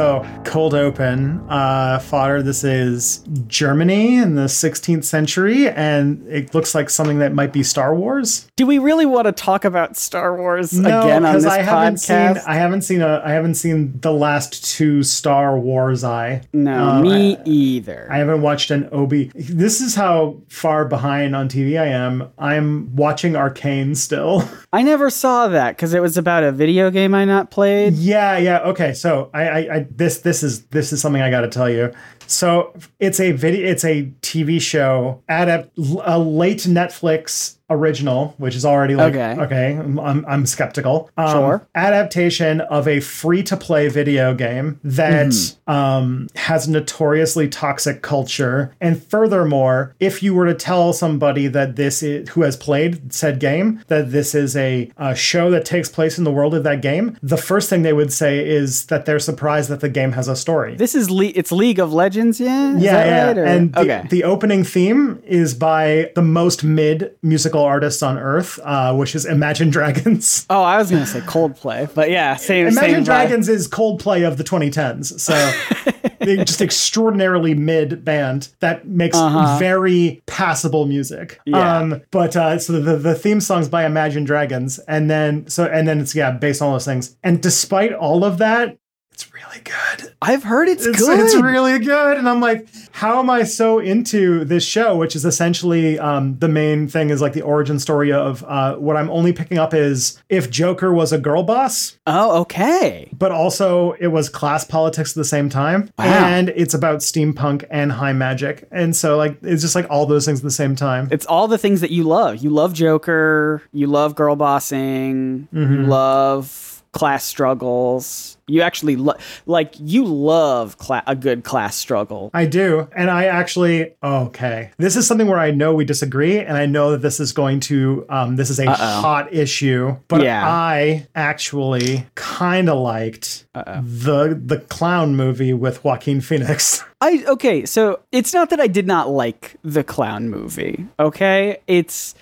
So cold open uh, fodder. This is Germany in the 16th century, and it looks like something that might be Star Wars. Do we really want to talk about Star Wars No, again on this I haven't podcast? seen I haven't seen a I haven't seen the last two Star Wars. I no, Uh, me I- either. I haven't watched an Obi. This is how far behind on TV I am. I'm watching Arcane still. I never saw that because it was about a video game I not played. Yeah, yeah. Okay, so I, I, I this this is this is something I got to tell you. So it's a video, it's a TV show, adapt a late Netflix original, which is already like Okay. okay. I'm I'm skeptical. Um, Sure. Adaptation of a free to play video game that Mm-hmm. um, has notoriously toxic culture, and furthermore, if you were to tell somebody that this is who has played said game that this is a, a show that takes place in the world of that game, the first thing they would say is that they're surprised that the game has a story. This is Le- it's League of Legends, yeah. Is yeah, that yeah. right, or- And the, okay. the opening theme is by the most mid musical artist on earth, uh, which is Imagine Dragons. oh, I was gonna say Coldplay, but yeah, same. Imagine same vibe. Dragons is Coldplay of the 2010s. So they're just extraordinarily mid band that makes very passable music. Uh-huh. Yeah. Um, but uh, so the, the theme song's by Imagine Dragons, and then so and then it's yeah based on all those things. And despite all of that, it's really good. I've heard it's, It's, good. it's really good. And I'm like, how am I so into this show? Which is essentially um, the main thing is like the origin story of uh, what I'm only picking up is if Joker was a girl boss, oh, okay. but also it was class politics at the same time. Wow. And it's about steampunk and high magic. And so like it's just like all those things at the same time. It's all the things that you love. You love Joker. You love girl bossing. Mm-hmm. You love class struggles. You actually lo- like you love cla- a good class struggle. I do. And I actually, okay. This is something where I know we disagree. And I know that this is going to, um, this is a hot issue. But Yeah. I actually kind of liked the the clown movie with Joaquin Phoenix. I okay, so it's not that I did not like the clown movie. Okay, it's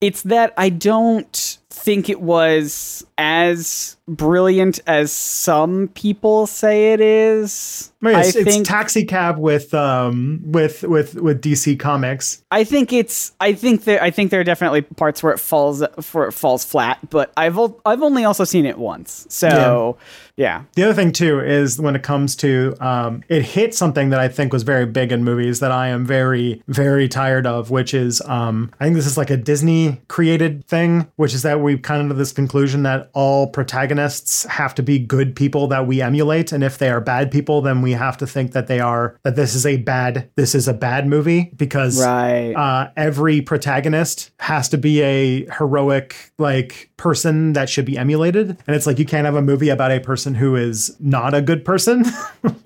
it's that I don't think it was as brilliant as some people say it is. I mean, it's, I it's think Taxi Cab with um with with with DC Comics. I think it's I think there I think there are definitely parts where it falls where it falls flat, but I've I've only also seen it once. So yeah. The other thing too is when it comes to um, it hit something that I think was very big in movies that I am very very tired of, which is um, I think this is like a Disney created thing, which is that we've kind of this conclusion that all protagonists have to be good people that we emulate, and if they are bad people, then we have to think that they are that this is a bad this is a bad movie because Right. uh, every protagonist has to be a heroic like person that should be emulated. And it's like you can't have a movie about a person who is not a good person.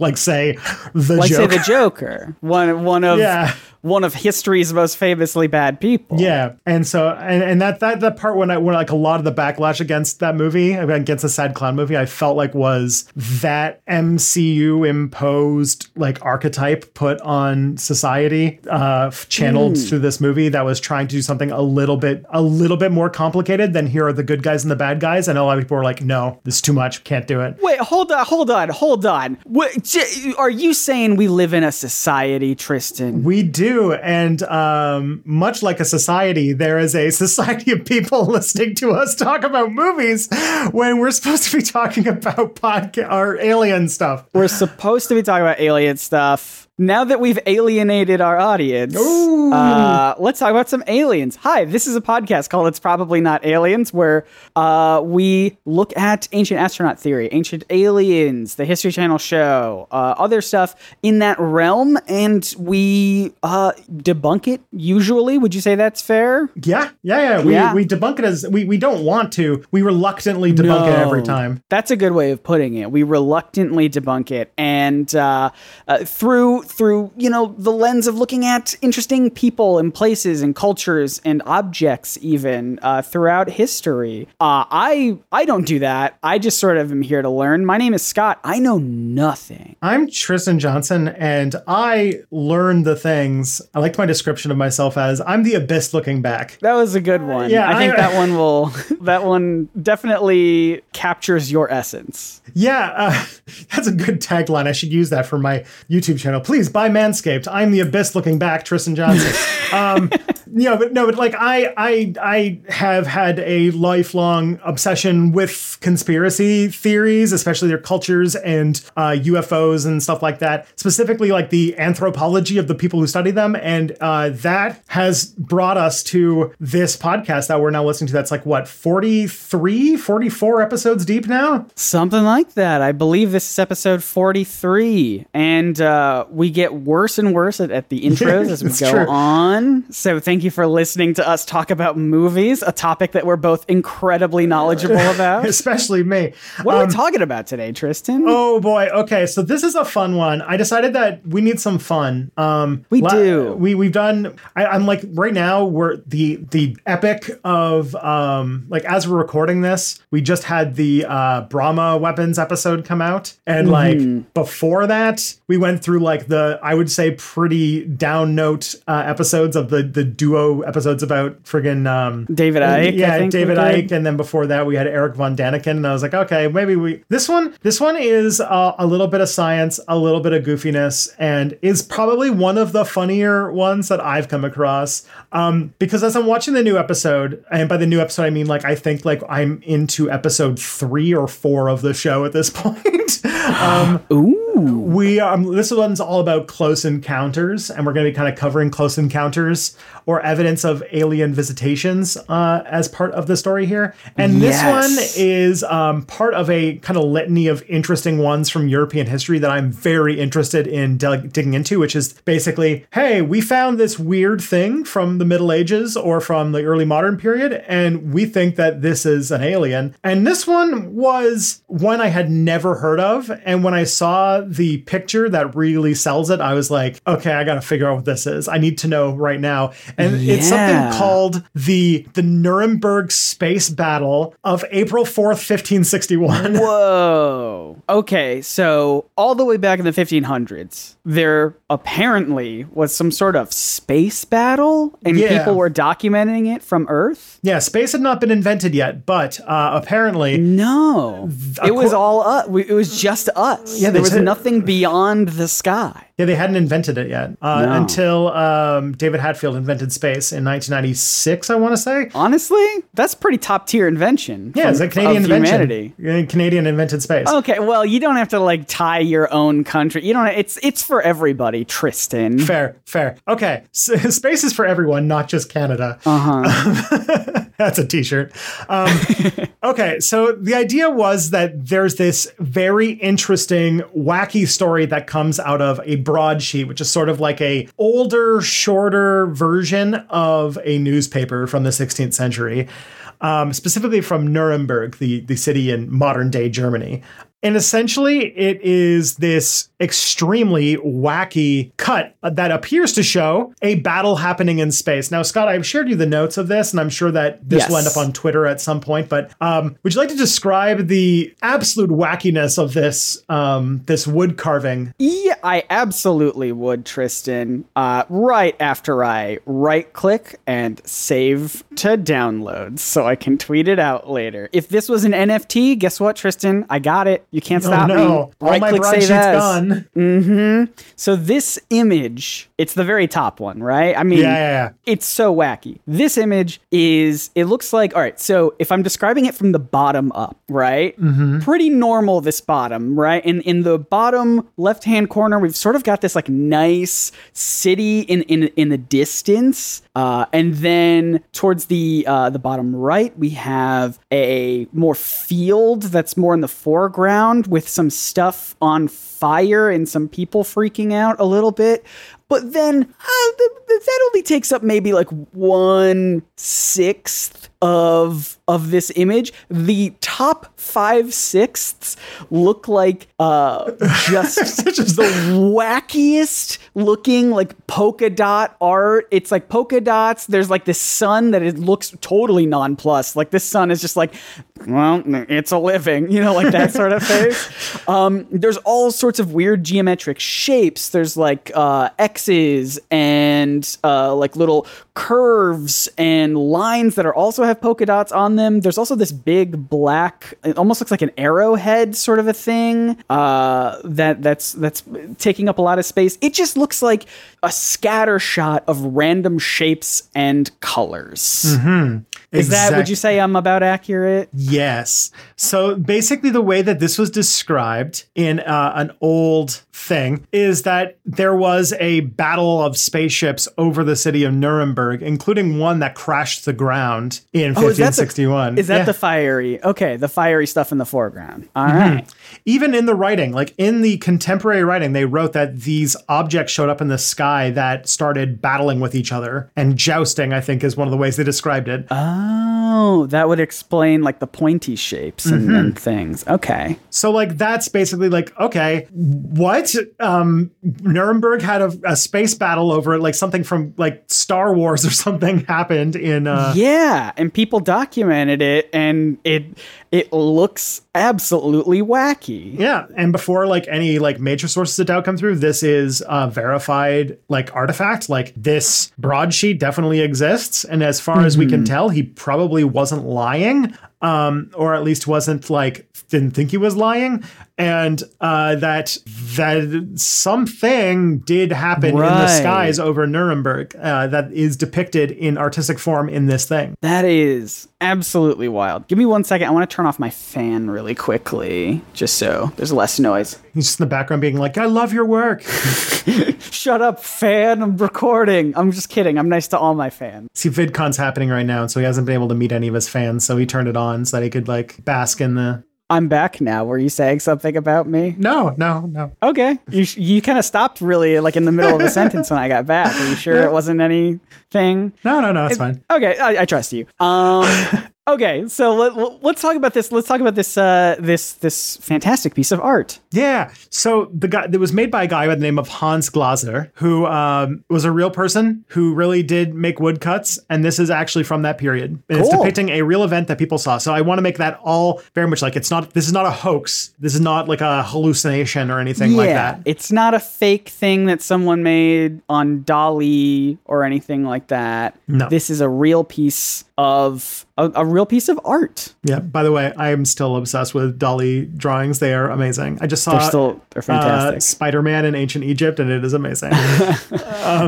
Like say the like joke say the Joker, one one of Yeah. one of history's most famously bad people. yeah. And so and, and that that that part when i when like a lot of the backlash against that movie against the sad clown movie i felt like was that mcu imposed like archetype put on society uh channeled through this movie that was trying to do something a little bit a little bit more complicated than here are the good guys and the bad guys and a lot of people were like no this is too much can't do it Wait, hold on, hold on, hold on. What, j- are you saying we live in a society, Tristan? we do. And um, much like a society, there is a society of people listening to us talk about movies when we're supposed to be talking about podcast or alien stuff. We're supposed to be talking about alien stuff. Now that we've alienated our audience, uh, let's talk about some aliens. Hi, this is a podcast called It's Probably Not Aliens, where uh, we look at ancient astronaut theory, ancient aliens, the History Channel show, uh, other stuff in that realm, and we uh, debunk it usually. Would you say that's fair? Yeah, yeah, yeah. We, Yeah. we debunk it as we, we don't want to. We reluctantly debunk it every time. That's a good way of putting it. We reluctantly debunk it, and uh, uh, through through you know the lens of looking at interesting people and places and cultures and objects, even uh, throughout history. Uh, I I don't do that. I just sort of am here to learn. My name is Scott. I know nothing. I'm Tristan Johnson, and I learn the things. I liked my description of myself as I'm the abyss looking back. That was a good one. Yeah, I think I- that one will. that one definitely captures your essence. Yeah, uh, that's a good tagline. I should use that for my YouTube channel. Please buy Manscaped. I'm the abyss looking back, Tristan Johnson. um, you know, but no, but like I, I, I have had a lifelong obsession with conspiracy theories, especially their cultures and uh, UFOs and stuff like that. Specifically, like the anthropology of the people who study them, and uh, that has brought us to this podcast that we're now listening to. That's like what 43, 44 episodes deep now. Something like that. I believe this is episode 43. And uh, we get worse and worse at, at the intros as we go true. on. So thank you for listening to us talk about movies, a topic that we're both incredibly knowledgeable about. especially me. What are Um, we talking about today, Tristan? Oh boy. Okay, so this is a fun one. I decided that we need some fun. Um, We do. We we've done. I, I'm like right now. We're the the epic of um like as we're recording this, we just had the uh, Brahma weapons episode come out, and Mm-hmm. like before that, we went through like the I would say pretty down note uh, episodes of the the duo episodes about friggin' um, David Icke. I yeah, think David. Icke, and then before that we had Erich von Däniken, and I was like, okay, maybe we this one this one is uh, a little bit of science, a little bit of goofiness, and is probably one of the funnier ones that I've come across. Um, because as I'm watching the new episode, and by the new episode I mean like I think like I'm into episode three or four of the show at this point. um, Ooh. We um this one's all about close encounters and we're going to be kind of covering close encounters or evidence of alien visitations uh, as part of the story here. And this one is um, part of a kind of litany of interesting ones from european history that i'm very interested in dig- digging into which is basically hey we found this weird thing from the middle ages or from the early modern period and we think that this is an alien. And this one was one i had never heard of and when i saw the picture that really sells it i was like okay i gotta figure out what this is i need to know right now and it's something called the the nuremberg space battle of april 4th 1561 Whoa. Okay, so all the way back in the 1500s, there apparently was some sort of space battle, and Yeah. people were documenting it from Earth. yeah space had not been invented yet but uh, apparently No, it was all us. It was just us. Yeah, there was nothing beyond the sky. Yeah, they hadn't invented it yet uh, No. until um, David Hadfield invented space in 1996, I want to say. Honestly, that's pretty top tier invention. Yeah, it's a Canadian invention. humanity. Canadian invented space. Okay, well, you don't have to like tie your own country. You don't. It's it's for everybody, Tristan. Fair, fair. Okay, S- space is for everyone, not just Canada. Uh huh. That's a t-shirt. Um, okay, so the idea was that there's this very interesting, wacky story that comes out of a broadsheet, which is sort of like a older, shorter version of a newspaper from the 16th century, um, specifically from Nuremberg, the the city in modern day Germany. And essentially, it is this extremely wacky cut that appears to show a battle happening in space. Now, Scott, I've shared you the notes of this, and I'm sure that this will end up on Twitter at some point. But um, would you like to describe the absolute wackiness of this um, this wood carving? Yeah, I absolutely would, Tristan. Uh, right after I right click and save to download so I can tweet it out later. If this was an NFT, guess what, Tristan? I got it. You can't Oh stop no! me. Right-click, save broadsheets as. gone. Mm-hmm. So this image, it's the very top one, right? I mean, Yeah, yeah, yeah. it's so wacky. This image is, it looks like, all right, so if I'm describing it from the bottom up, right? Mm-hmm. Pretty normal, this bottom, right? And in the bottom left hand corner, we've sort of got this like nice city in, in, in the distance. Uh, and then towards the, uh, the bottom right, we have a more field that's more in the foreground with some stuff on fire and some people freaking out a little bit. But then uh, th- th- that only takes up maybe like one sixth of of this image. The top five sixths look like uh, just Just- the wackiest looking like polka dot art. It's like polka dots. There's like this sun that it looks totally nonplussed. Like this sun is just like, well, it's a living, you know, like that sort of face. Um, there's all sorts of weird geometric shapes. There's like uh, X's and uh, like little curves and lines that are also have polka dots on them. There's also this big black, it almost looks like an arrowhead sort of a thing uh, that that's that's taking up a lot of space. It just looks like a scatter shot of random shapes and colors. Is that would you say I'm about accurate? Yes. So basically, the way that this was described in uh, an old thing is that there was a battle of spaceships over the city of Nuremberg, including one that crashed the ground in Oh, is that the- 1561. Is that Yeah. the fiery? Okay, the fiery stuff in the foreground. All Mm-hmm. right. even in the writing, like in the contemporary writing, they wrote that these objects showed up in the sky that started battling with each other and jousting. I think is one of the ways they described it. Oh, that would explain like the pointy shapes and, Mm-hmm. and things. Okay. So like that's basically like okay, what? Um, Nuremberg had a, a space battle over it, like something from like Star Wars or something happened in. Uh, yeah, and people documented it, and it it looks absolutely wacky. Yeah, and before like any like major sources of doubt come through, this is a verified like artifact. Like this broadsheet definitely exists, and as far as we can tell, he probably wasn't lying, um, or at least wasn't like didn't think he was lying, and uh, that that something did happen in the skies over Nuremberg uh, that is depicted in artistic form in this thing. That is absolutely wild. Give me one second. I want to turn off my fan really quickly, just so there's less noise. He's just in the background being like, "I love your work." Shut up, fan. I'm recording. I'm just kidding. I'm nice to all my fans. See, VidCon's happening right now, so he hasn't been able to meet any of his fans. So he turned it on so that he could like bask in the. I'm back now. Were you saying something about me? No, no, no. Okay. You sh- you kind of stopped really like in the middle of a sentence when I got back. Are you sure it wasn't anything? No, no, no, it's fine. Okay, I, I trust you. Um, okay, so let, let's talk about this. Let's talk about this uh, this this fantastic piece of art. Yeah. So the guy that was made by a guy by the name of Hans Glaser, who um, was a real person who really did make woodcuts, and this is actually from that period. And It's depicting a real event that people saw. So I want to make that all very much like it's not. This is not a hoax. This is not like a hallucination or anything like that. it's not a fake thing that someone made on DALL-E or anything like that. No. this is a real piece of a, a real piece of art. Yeah. By the way, I am still obsessed with DALL-E drawings. They are amazing. I just saw They're still they're fantastic. uh, Spider-Man in ancient Egypt, and it is amazing.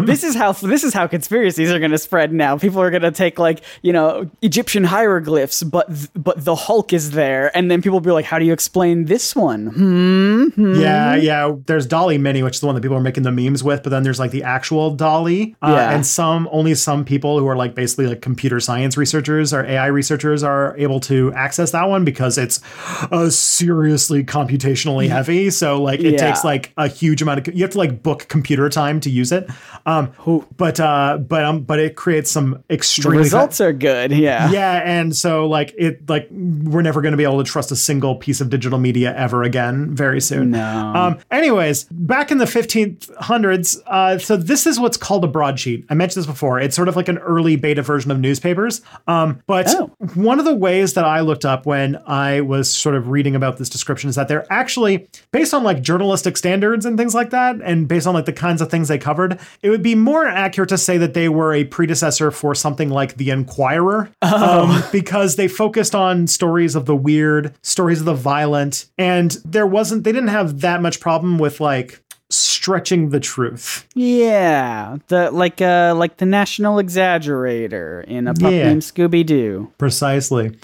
this is how this is how conspiracies are going to spread now. People are going to take like you know Egyptian hieroglyphs, but but the Hulk is there, and then people will be like, "How do you explain this one?" Hmm. hmm. yeah, yeah. There's DALL-E Mini, which is the one that people are making the memes with, but then there's like the actual DALL-E, uh, Yeah. and some only some people who are like basically like computer science researchers or AI researchers are able to access that one because it's uh, seriously computationally heavy. So like it Yeah. takes like a huge amount of you have to like book computer time to use it. Um, but uh, but um, but it creates some The extremely results are good. Yeah. yeah, and so like it like we're never going to be able to trust a single piece of digital media ever again very soon. No. Um anyways, back in the 1500s, uh so this is what's called a broadsheet. I mentioned this before. It's sort of like an early beta version of newspapers. Um but Oh. one of the ways that I looked up when I was sort of reading about this description is that they're actually based on like journalistic standards and things like that and based on like the kinds of things they covered, it would be more accurate to say that they were a predecessor for something like the Enquirer um, because they focused on stories of the weird, stories of the violent, and there wasn't they didn't have that much problem with like stretching the truth. Yeah, the like uh like the national exaggerator in a pup Yeah. named Scooby Doo. Precisely.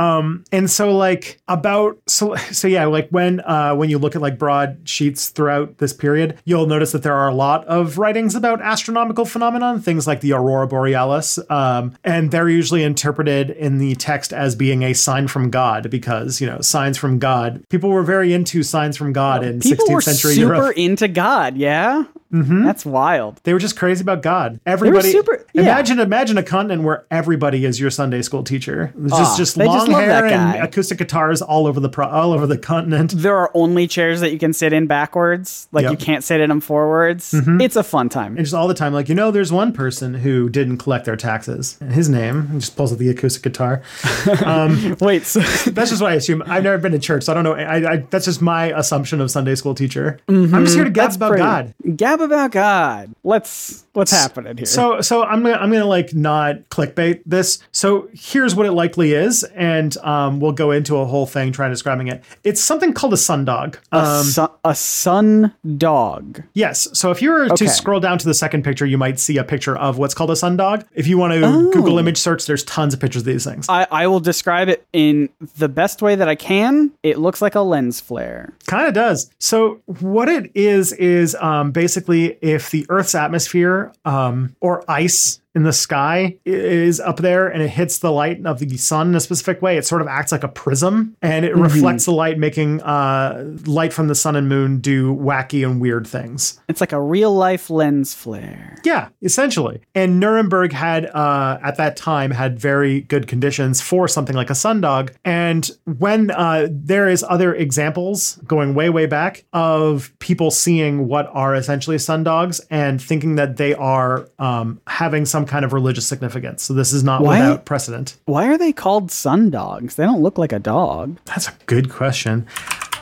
Um, and so like about so so yeah, like when uh when you look at like broad sheets throughout this period, you'll notice that there are a lot of writings about astronomical phenomenon, things like the aurora borealis, um, and they're usually interpreted in the text as being a sign from God because you know signs from God. People were very into signs from God in People 16th were century super Europe. into God. Yeah, mm-hmm. that's wild. They were just crazy about God. Everybody, super- yeah. imagine, imagine a continent where everybody is your Sunday school teacher. It's just, Aw, just just long love hair and acoustic guitars all over the pro- all over the continent. There are only chairs that you can sit in backwards. Like Yep. you can't sit in them forwards. It's a fun time. And just all the time, like you know, there's one person who didn't collect their taxes. His name, he just pulls out the acoustic guitar. Wait, so That's just what I assume. I've never been to church, so I don't know. I, I, that's just my assumption of Sunday school teacher. Mm-hmm. I'm just here to gab about pretty- God. Gab about God. Let's what's happening here? So so I'm gonna I'm gonna like not clickbait this. So here's what it likely is, and um, we'll go into a whole thing trying describing it. It's something called a sundog. a, Um, sun, a sun dog. yes. So if you were Okay. to scroll down to the second picture, you might see a picture of what's called a sundog. If you want to Oh. Google image search, there's tons of pictures of these things. I, I will describe it in the best way that I can. It looks like a lens flare. Kind of does. So what it is is um, basically if the Earth's atmosphere um, or ice in the sky is up there and it hits the light of the sun in a specific way, it sort of acts like a prism and it reflects the light, making uh, light from the sun and moon do wacky and weird things. It's like a real life lens flare. Yeah, essentially. And Nuremberg had, uh, at that time, had very good conditions for something like a sundog. And when uh, there is other examples going way, way back of people seeing what are essentially sundogs and thinking that they are um, having some kind of religious significance. So this is not Why? without precedent. Why are they called sun dogs? They don't look like a dog. That's a good question.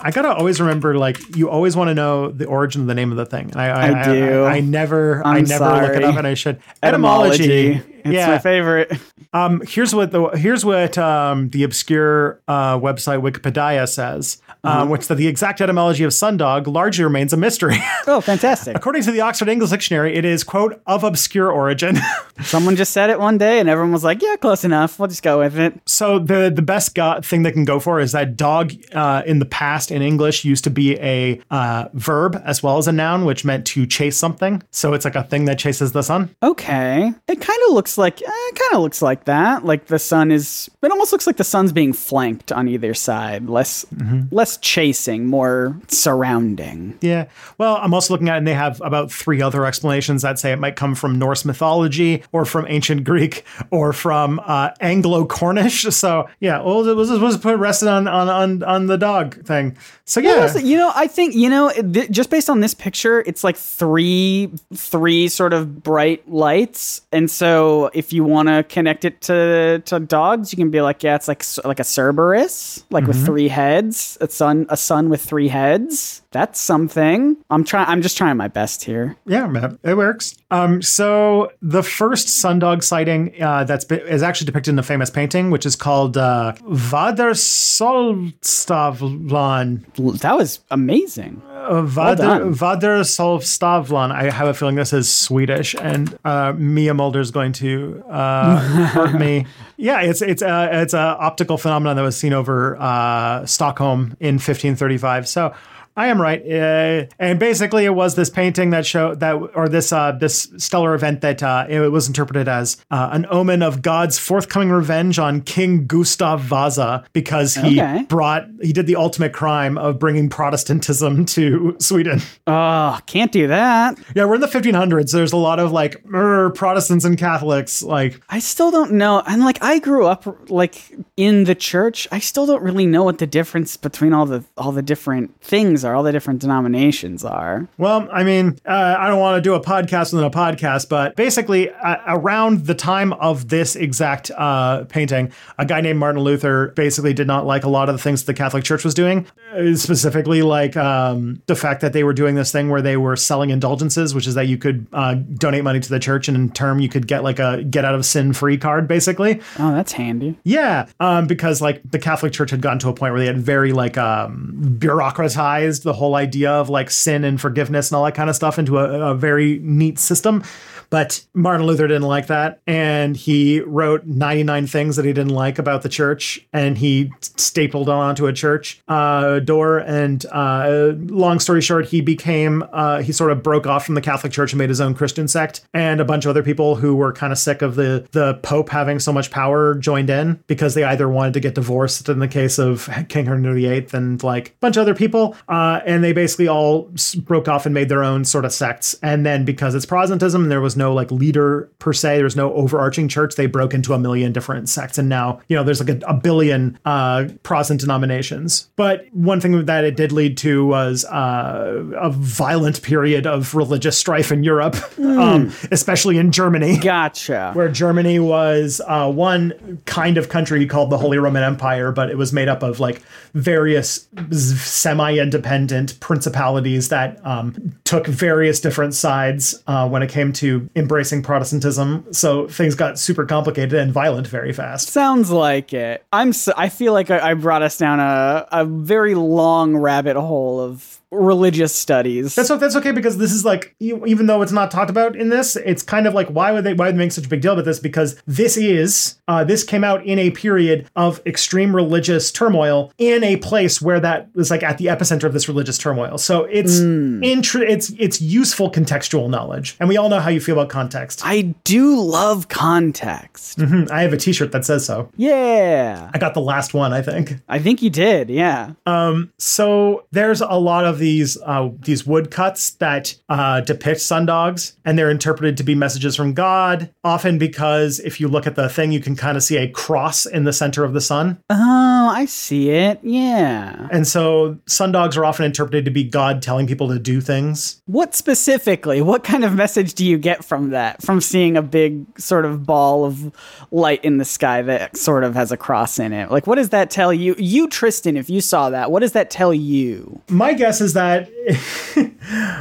I gotta always remember, like, you always want to know the origin of the name of the thing. And I, I, I do. I, I never, I I'm never look it up, and I should. Etymology. It's yeah. my favorite. Um, here's what the here's what um, the obscure uh, website Wikipedia says, Uh-huh. um, which that the exact etymology of sundog largely remains a mystery. Oh, fantastic. According to the Oxford English Dictionary, it is quote of obscure origin. Someone just said it one day and everyone was like, yeah, close enough. We'll just go with it. so the the best go- thing they can go for is that dog uh, in the past in English used to be a uh, verb as well as a noun, which meant to chase something. So it's like a thing that chases the sun. Okay. It kind of looks like, eh, it kind of looks like that. Like the sun is, it almost looks like the sun's being flanked on either side. Less, less chasing, more surrounding. Yeah. Well, I'm also looking at it and they have about three other explanations I'd say it might come from Norse mythology or from ancient Greek or from uh, Anglo Cornish. So yeah, well, it was, it was put rested on, on, on, on the dog thing. So yeah. You know, I think you know, th- just based on this picture, it's like three, three sort of bright lights, and so if you want to connect it to to dogs, you can be like, yeah, it's like like a Cerberus, like with three heads, a sun, a sun with three heads. That's something. I'm trying. I'm just trying my best here. Yeah, man, it works. Um, so the first sundog sighting uh, that's been, is actually depicted in a famous painting, which is called uh, Vader Solstavlan. That was amazing. Uh, Vader. Vader Solstavlan. I have a feeling this is Swedish, and uh, Mia Mulder is going to uh, hurt me. Yeah, it's it's a it's a optical phenomenon that was seen over uh, Stockholm in 1535. So. I am right, uh, and basically, it was this painting that showed that, or this uh, this stellar event that uh, it was interpreted as uh, an omen of God's forthcoming revenge on King Gustav Vasa because he Okay. brought he did the ultimate crime of bringing Protestantism to Sweden. Oh, can't do that. Yeah, we're in the 1500s. There's a lot of like er, Protestants and Catholics. Like, I still don't know. And like I grew up like in the church. I still don't really know what the difference between all the all the different things are, all the different denominations are. well, I mean, uh, I don't want to do a podcast within a podcast, but basically, uh, around the time of this exact uh, painting, a guy named Martin Luther basically did not like a lot of the things the Catholic Church was doing, uh, specifically like um, the fact that they were doing this thing where they were selling indulgences, which is that you could uh, donate money to the church, and in turn, you could get like a get out of sin free card, basically. Oh, that's handy. Yeah, um, because like the Catholic Church had gotten to a point where they had very like um, bureaucratized organized the whole idea of like sin and forgiveness and all that kind of stuff into a, a very neat system. But Martin Luther didn't like that. And he wrote 99 things that he didn't like about the church. And he stapled onto a church uh, door. And uh, long story short, he became, uh, he sort of broke off from the Catholic Church and made his own Christian sect. And a bunch of other people who were kind of sick of the, the Pope having so much power joined in because they either wanted to get divorced in the case of King Henry VIII and like a bunch of other people. Uh, and they basically all broke off and made their own sort of sects. And then because it's Protestantism, there was no like leader per se. There's no overarching church. They broke into a million different sects, and now you know there's like a, a billion uh, Protestant denominations. But one thing that it did lead to was uh, a violent period of religious strife in Europe, mm. um, especially in Germany. Gotcha. Where Germany was uh, one kind of country called the Holy Roman Empire, but it was made up of like various semi-independent principalities that um, took various different sides uh, when it came to embracing Protestantism. So things got super complicated and violent very fast. Sounds like it. I'm. So, I feel like I, I brought us down a a very long rabbit hole of religious studies. That's that's okay because this is like even though it's not talked about in this, it's kind of like why would they why would they make such a big deal about this? Because this is uh, this came out in a period of extreme religious turmoil in a place where that was like at the epicenter of this religious turmoil. So it's mm. it's it's useful contextual knowledge, and we all know how you feel about context. I do love context. Mm-hmm. I have a T-shirt that says so. Yeah, I got the last one. I think. I think you did. Yeah. Um. So there's a lot of these uh, these woodcuts that uh, depict sundogs, and they're interpreted to be messages from God. Often because if you look at the thing, you can kind of see a cross in the center of the sun. Oh, I see it. Yeah. And so sundogs are often interpreted to be God telling people to do things. What specifically? What kind of message do you get from that? From seeing a big sort of ball of light in the sky that sort of has a cross in it? Like, what does that tell you? You, Tristan, if you saw that, what does that tell you? My guess is is that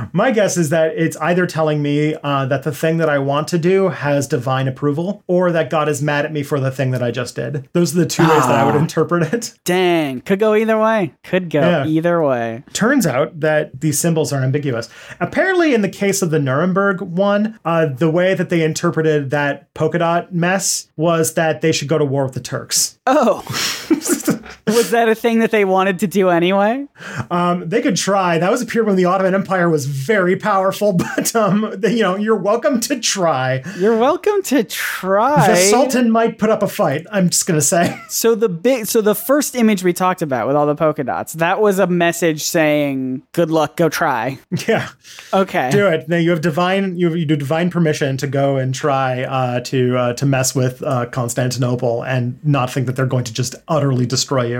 my guess is that it's either telling me uh, that the thing that I want to do has divine approval, or that God is mad at me for the thing that I just did. Those are the two ah, ways that I would ah. interpret it. Dang, could go either way. Could go yeah. either way. Turns out that these symbols are ambiguous. Apparently, in the case of the Nuremberg one, uh, the way that they interpreted that polka dot mess was that they should go to war with the Turks. Oh. was that a thing that they wanted to do anyway? Um, they could try. That was a period when the Ottoman Empire was very powerful, but um, you know, you're welcome to try. You're welcome to try. The Sultan might put up a fight. I'm just gonna say. So the big, so the first image we talked about with all the polka dots, that was a message saying, "Good luck, go try." Yeah. Okay. Do it. Now you have divine, you, have, you do divine permission to go and try uh, to uh, to mess with uh, Constantinople and not think that they're going to just utterly destroy you.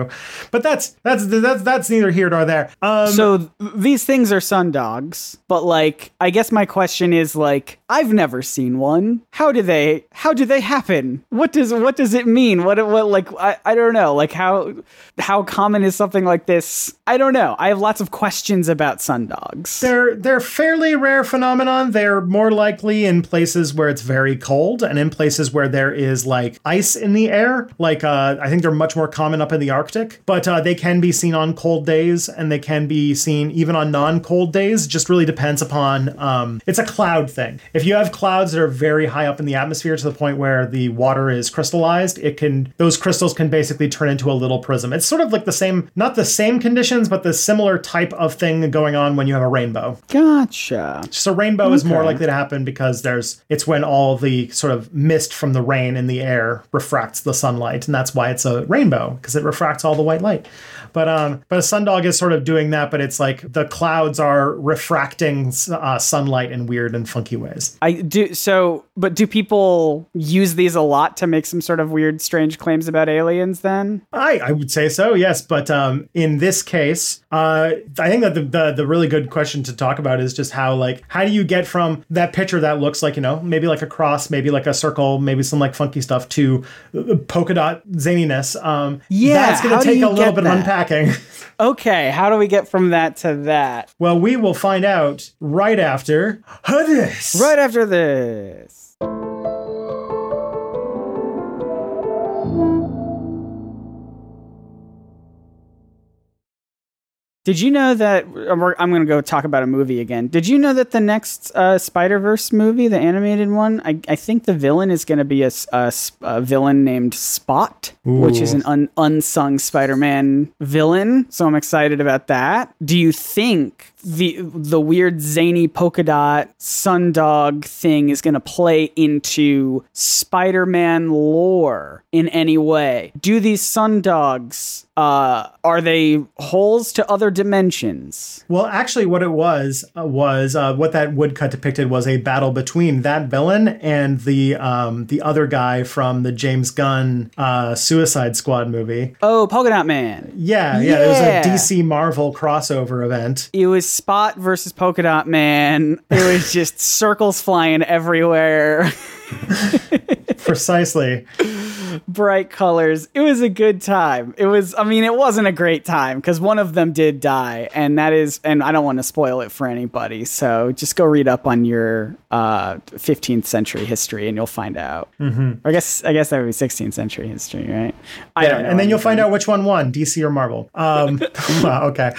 But that's that's that's that's neither here nor there. Um, so th- these things are sun dogs, but like I guess my question is like I've never seen one. How do they how do they happen? What does what does it mean? What what like I, I don't know. Like how how common is something like this? I don't know. I have lots of questions about sun dogs. They're they're fairly rare phenomenon. They're more likely in places where it's very cold and in places where there is like ice in the air. Like uh, I think they're much more common up in the Arctic, but uh, they can be seen on cold days and they can be seen even on non-cold days. Just really depends upon. Um, it's a cloud thing. If you have clouds that are very high up in the atmosphere to the point where the water is crystallized, it can those crystals can basically turn into a little prism. It's sort of like the same, not the same conditions, but the similar type of thing going on when you have a rainbow. Gotcha. So rainbow okay. is more likely to happen because there's it's when all the sort of mist from the rain in the air refracts the sunlight, and that's why it's a rainbow because it refracts all the white light. But um, but a sundog is sort of doing that, but it's like the clouds are refracting uh, sunlight in weird and funky ways. I do so, but do people use these a lot to make some sort of weird, strange claims about aliens? Then I I would say so, yes. But um, in this case, uh, I think that the, the the really good question to talk about is just how like how do you get from that picture that looks like you know maybe like a cross, maybe like a circle, maybe some like funky stuff to polka dot zaniness. Um, yeah, that's going to take a little bit that? of unpacking Okay, how do we get from that to that? Well, we will find out right after this. Right after this. Did you know that I'm going to go talk about a movie again? Did you know that the next uh, Spider Verse movie, the animated one, I, I think the villain is going to be a, a, a, villain named Spot, Ooh. which is an un, unsung Spider Man villain. So I'm excited about that. Do you think the the weird zany polka dot sundog thing is going to play into Spider-Man lore in any way? Do these sundogs uh, are they holes to other dimensions? Well, actually, what it was uh, was uh, what that woodcut depicted was a battle between that villain and the um, the other guy from the James Gunn uh, Suicide Squad movie. Oh, Polka Dot Man. Yeah, yeah, yeah. It was a DC Marvel crossover event. It was Spot versus Polka Dot Man. It was just circles flying everywhere. Precisely bright colors. It was a good time. It was, I mean, it wasn't a great time because one of them did die, and that is, and I don't want to spoil it for anybody. So just go read up on your uh, 15th century history, and you'll find out. Mm-hmm. I guess, I guess that would be 16th century history, right? I yeah, don't know. And then you'll find out which one won, DC or Marvel. Um, okay.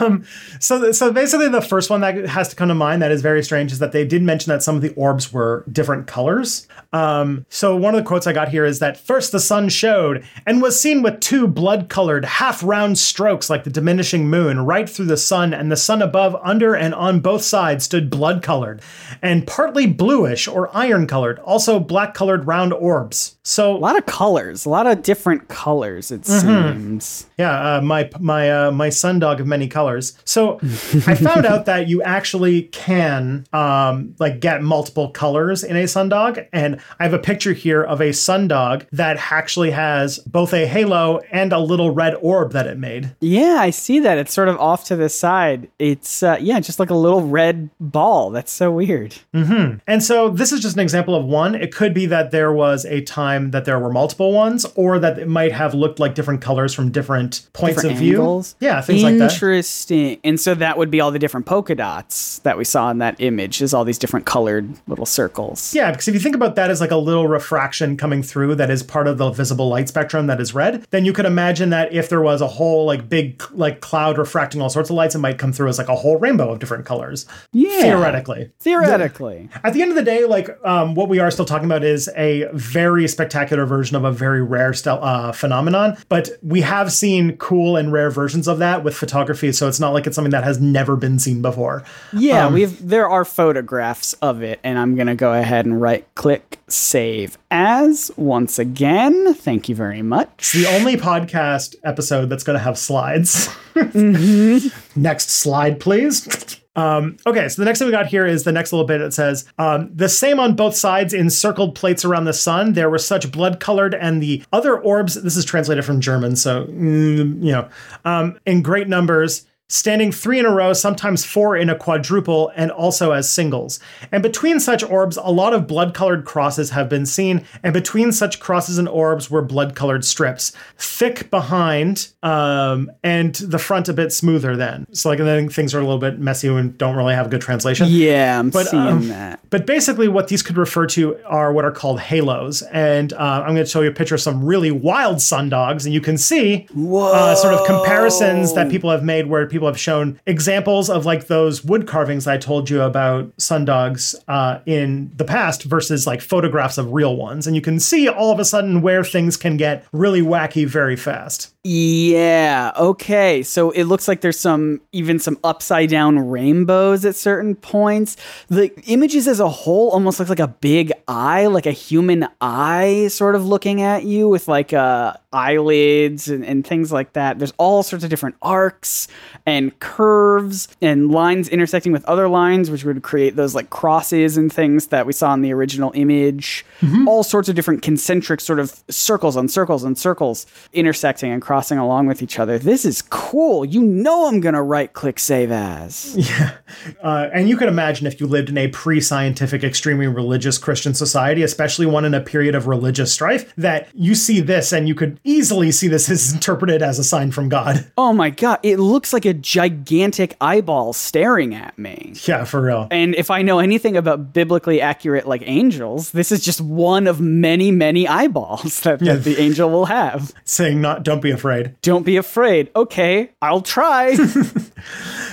Um, so, so basically, the first one that has to come to mind that is very strange is that they did mention that some of the orbs were different colors. Um, so one of the quotes I got here is that first the sun showed and was seen with two blood colored, half round strokes like the diminishing moon right through the sun, and the sun above, under, and on both sides stood blood colored and partly bluish or iron colored, also black colored round orbs. So a lot of colors, a lot of different colors. It mm-hmm. seems. Yeah, uh, my my uh, my sundog of many colors. So I found out that you actually can um, like get multiple colors in a sundog, and I have a picture here of a sundog that actually has both a halo and a little red orb that it made. Yeah, I see that. It's sort of off to the side. It's uh, yeah, just like a little red ball. That's so weird. Mm-hmm. And so this is just an example of one. It could be that there was a time that there were multiple ones, or that it might have looked like different colors from different points different of angles. view. Yeah, things like that. Interesting. And so that would be all the different polka dots that we saw in that image. Is all these different colored little circles. Yeah, because if you think about that as like a little refraction coming through that is part of the visible light spectrum that is red, then you could imagine that if there was a whole like big like cloud refracting all sorts of lights, it might come through as like a whole rainbow of different colors. Yeah, theoretically. Theoretically. The, at the end of the day, like um, what we are still talking about is a very spectacular version of a very rare stel- uh, phenomenon, but we have seen cool and rare versions of that with photography, so it's not like it's something that has never been seen before. Yeah, um, we've there are photographs of it, and I'm gonna go ahead and right click save as once again. Thank you very much. The only podcast episode that's going to have slides. mm-hmm. Next slide, please. Um, okay, so the next thing we got here is the next little bit. It says um, the same on both sides, encircled plates around the sun. There were such blood colored, and the other orbs. This is translated from German, so mm, you know, um, in great numbers standing three in a row, sometimes four in a quadruple, and also as singles. And between such orbs, a lot of blood colored crosses have been seen, and between such crosses and orbs were blood colored strips, thick behind, um, and the front a bit smoother then. So, like, then things are a little bit messy and don't really have a good translation. Yeah, I'm but, seeing um, that. But basically, what these could refer to are what are called halos. And uh, I'm going to show you a picture of some really wild sundogs, and you can see uh, sort of comparisons that people have made where people have shown examples of like those wood carvings I told you about sundogs uh, in the past versus like photographs of real ones. And you can see all of a sudden where things can get really wacky very fast. Yeah. Okay. So it looks like there's some even some upside down rainbows at certain points. The images as a whole almost looks like a big eye, like a human eye, sort of looking at you with like uh, eyelids and, and things like that. There's all sorts of different arcs and curves and lines intersecting with other lines, which would create those like crosses and things that we saw in the original image. Mm-hmm. All sorts of different concentric sort of circles on circles and circles intersecting and crossing crossing along with each other. This is cool. You know I'm going to right click save as. Yeah. Uh, and you can imagine if you lived in a pre scientific, extremely religious Christian society, especially one in a period of religious strife, that you see this and you could easily see this as interpreted as a sign from God. Oh my God. It looks like a a gigantic eyeball staring at me. Yeah, for real. And if I know anything about biblically accurate like angels, this is just one of many, many eyeballs that, Yeah. that the angel will have. Saying not don't be afraid. Don't be afraid. Okay, I'll try.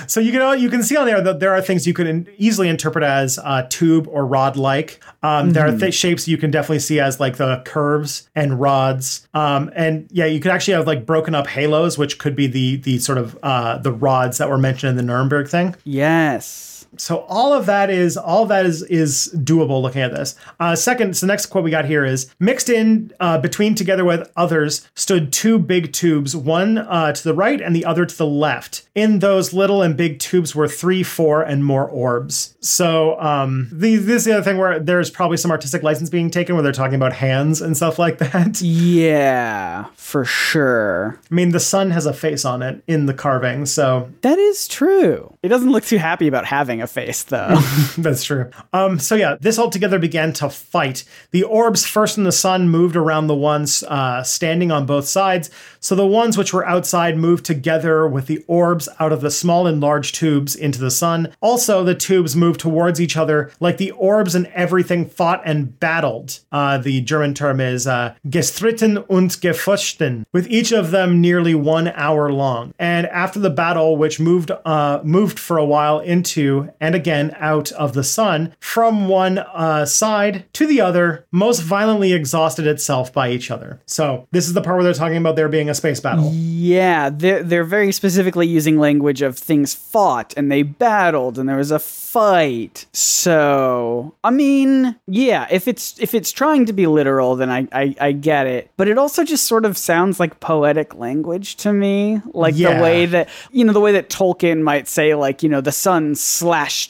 So you can you can see on there that there are things you can easily interpret as uh, tube or rod like. Um, There are th- shapes you can definitely see as like the curves and rods. Um, and yeah, you could actually have like broken up halos, which could be the the sort of uh, the rods that were mentioned in the Nuremberg thing. yes. So all of that is all of that is is doable looking at this. Uh, second, so the next quote we got here is mixed in uh, between together with others stood two big tubes, one uh, to the right and the other to the left. In those little and big tubes were three, four, and more orbs. So um, the, this is the other thing where there's probably some artistic license being taken where they're talking about hands and stuff like that. Yeah, for sure. I mean, the sun has a face on it in the carving, so That is true. It doesn't look too happy about having a face, though. That's true. Um, so yeah, this all together began to fight. The orbs first in the sun moved around the ones uh, standing on both sides. So the ones which were outside moved together with the orbs out of the small and large tubes into the sun. Also, the tubes moved towards each other like the orbs and everything fought and battled. Uh, the German term is uh, gestritten und gefechten, with each of them nearly one hour long. And after the battle, which moved uh, moved for a while into and again out of the sun, from one uh, side to the other, most violently exhausted itself by each other. So this is the part where they're talking about there being a space battle. yeah, they're, they're very specifically using language of things fought and they battled and there was a fight. So, I mean, yeah, if it's if it's trying to be literal, then I, I, I get it. But it also just sort of sounds like poetic language to me. Like Yeah. the way that, you know, the way that Tolkien might say, like, you know, the sun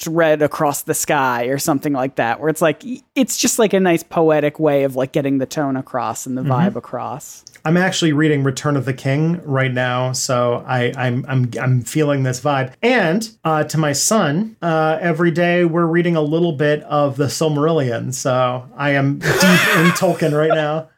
red across the sky or something like that, where it's like, it's just like a nice poetic way of like getting the tone across and the vibe across. I'm actually reading Return of the King right now, so I, I'm I'm I'm feeling this vibe. And uh, to my son, uh, every day we're reading a little bit of the Silmarillion, so I am deep in Tolkien right now.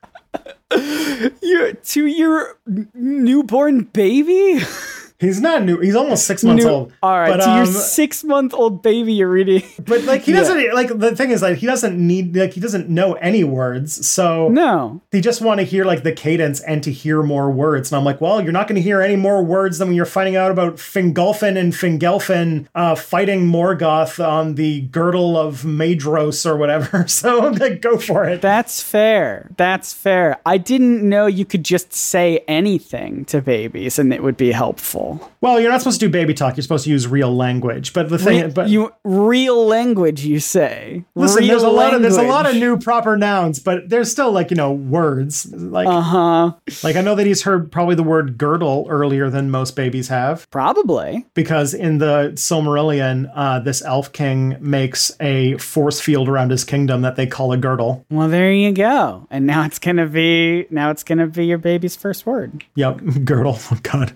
Your to your newborn baby? He's not new. He's almost six months New- old. All right, but, to your um, six month old baby, you're reading. but like he doesn't like the thing is like he doesn't need like he doesn't know any words, so No. they just want to hear like the cadence and to hear more words. And I'm like, well, you're not going to hear any more words than when you're finding out about Fingolfin and Fingelfin uh, fighting Morgoth on the girdle of Maedhros or whatever. So like, go for it. That's fair. That's fair. I didn't know you could just say anything to babies and it would be helpful. Well, you're not supposed to do baby talk. You're supposed to use real language. But the thing, Re- but you real language, you say. listen, real there's a lot of there's a lot of new proper nouns, but there's still like you know words. Like Uh huh. like I know that he's heard probably the word girdle earlier than most babies have. Probably. because in the Silmarillion, uh, this elf king makes a force field around his kingdom that they call a girdle. Well, there you go. And now it's gonna be now it's gonna be your baby's first word. Yep, girdle. Oh God.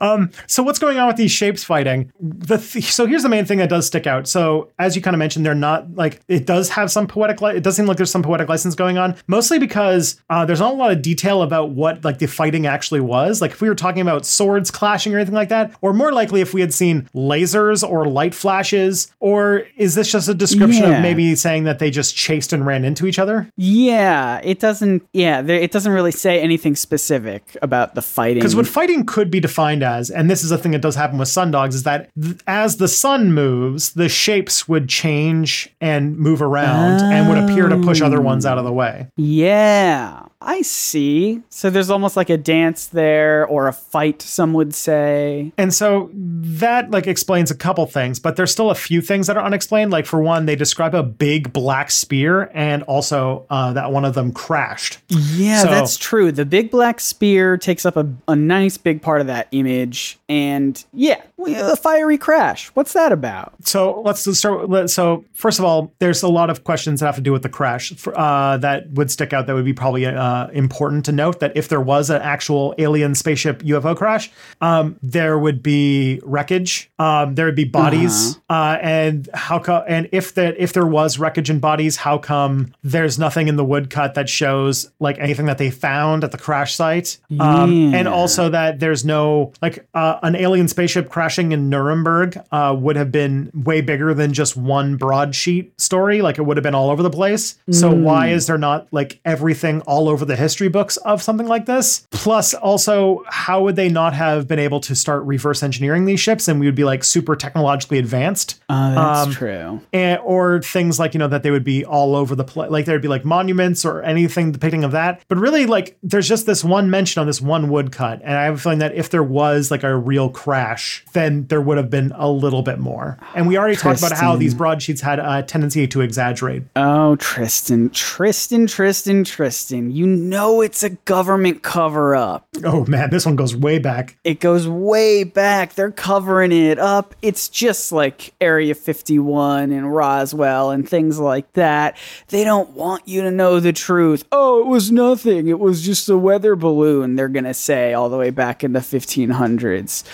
Um, so what's going on with these shapes fighting? The th- so here's the main thing that does stick out. So as you kind of mentioned, they're not like it does have some poetic. Li- it does seem like there's some poetic license going on, mostly because uh, there's not a lot of detail about what like the fighting actually was. Like if we were talking about swords clashing or anything like that, or more likely if we had seen lasers or light flashes, or is this just a description Yeah. of maybe saying that they just chased and ran into each other? Yeah, it doesn't. Yeah, there, it doesn't really say anything specific about the fighting. Because what fighting could be defined as, and this is a thing that does happen with sundogs, is that th- as the sun moves, the shapes would change and move around and would appear to push other ones out of the way. Yeah, I see. So there's almost like a dance there or a fight, some would say. And so that like explains a couple things, but there's still a few things that are unexplained. Like for one, they describe a big black spear, and also uh, that one of them crashed. Yeah, So- that's true. The big black spear takes up a, a nice big part of that image. And yeah, a fiery crash. What's that about? So let's start. let- So first of all, there's a lot of questions that have to do with the crash uh, that would stick out. That would be probably uh, important to note that if there was an actual alien spaceship UFO crash, um, there would be wreckage. Um, there would be bodies, uh and how come? And if that if there was wreckage and bodies, how come there's nothing in the woodcut that shows like anything that they found at the crash site? Um, and also that there's no like uh, an alien spaceship crashing crashing in Nuremberg uh, would have been way bigger than just one broadsheet story. Like it would have been all over the place. So why is there not like everything all over the history books of something like this? Plus, also, how would they not have been able to start reverse engineering these ships and we would be like super technologically advanced? Oh, that's Um, true. and, or things like you know that they would be all over the place like there'd be like monuments or anything depicting of that but really like there's just this one mention on this one woodcut and i have a feeling that if there was like a real crash then there would have been a little bit more and we already talked about how these broadsheets had a tendency to exaggerate Oh, Tristan, Tristan, Tristan, Tristan. You know it's a government cover up. oh man this one goes way back It goes way back. They're covering it up. It's just like Area 51 and Roswell and things like that. They don't want you to know the truth. Oh, it was nothing. It was just a weather balloon, they're going to say all the way back in the 1500s.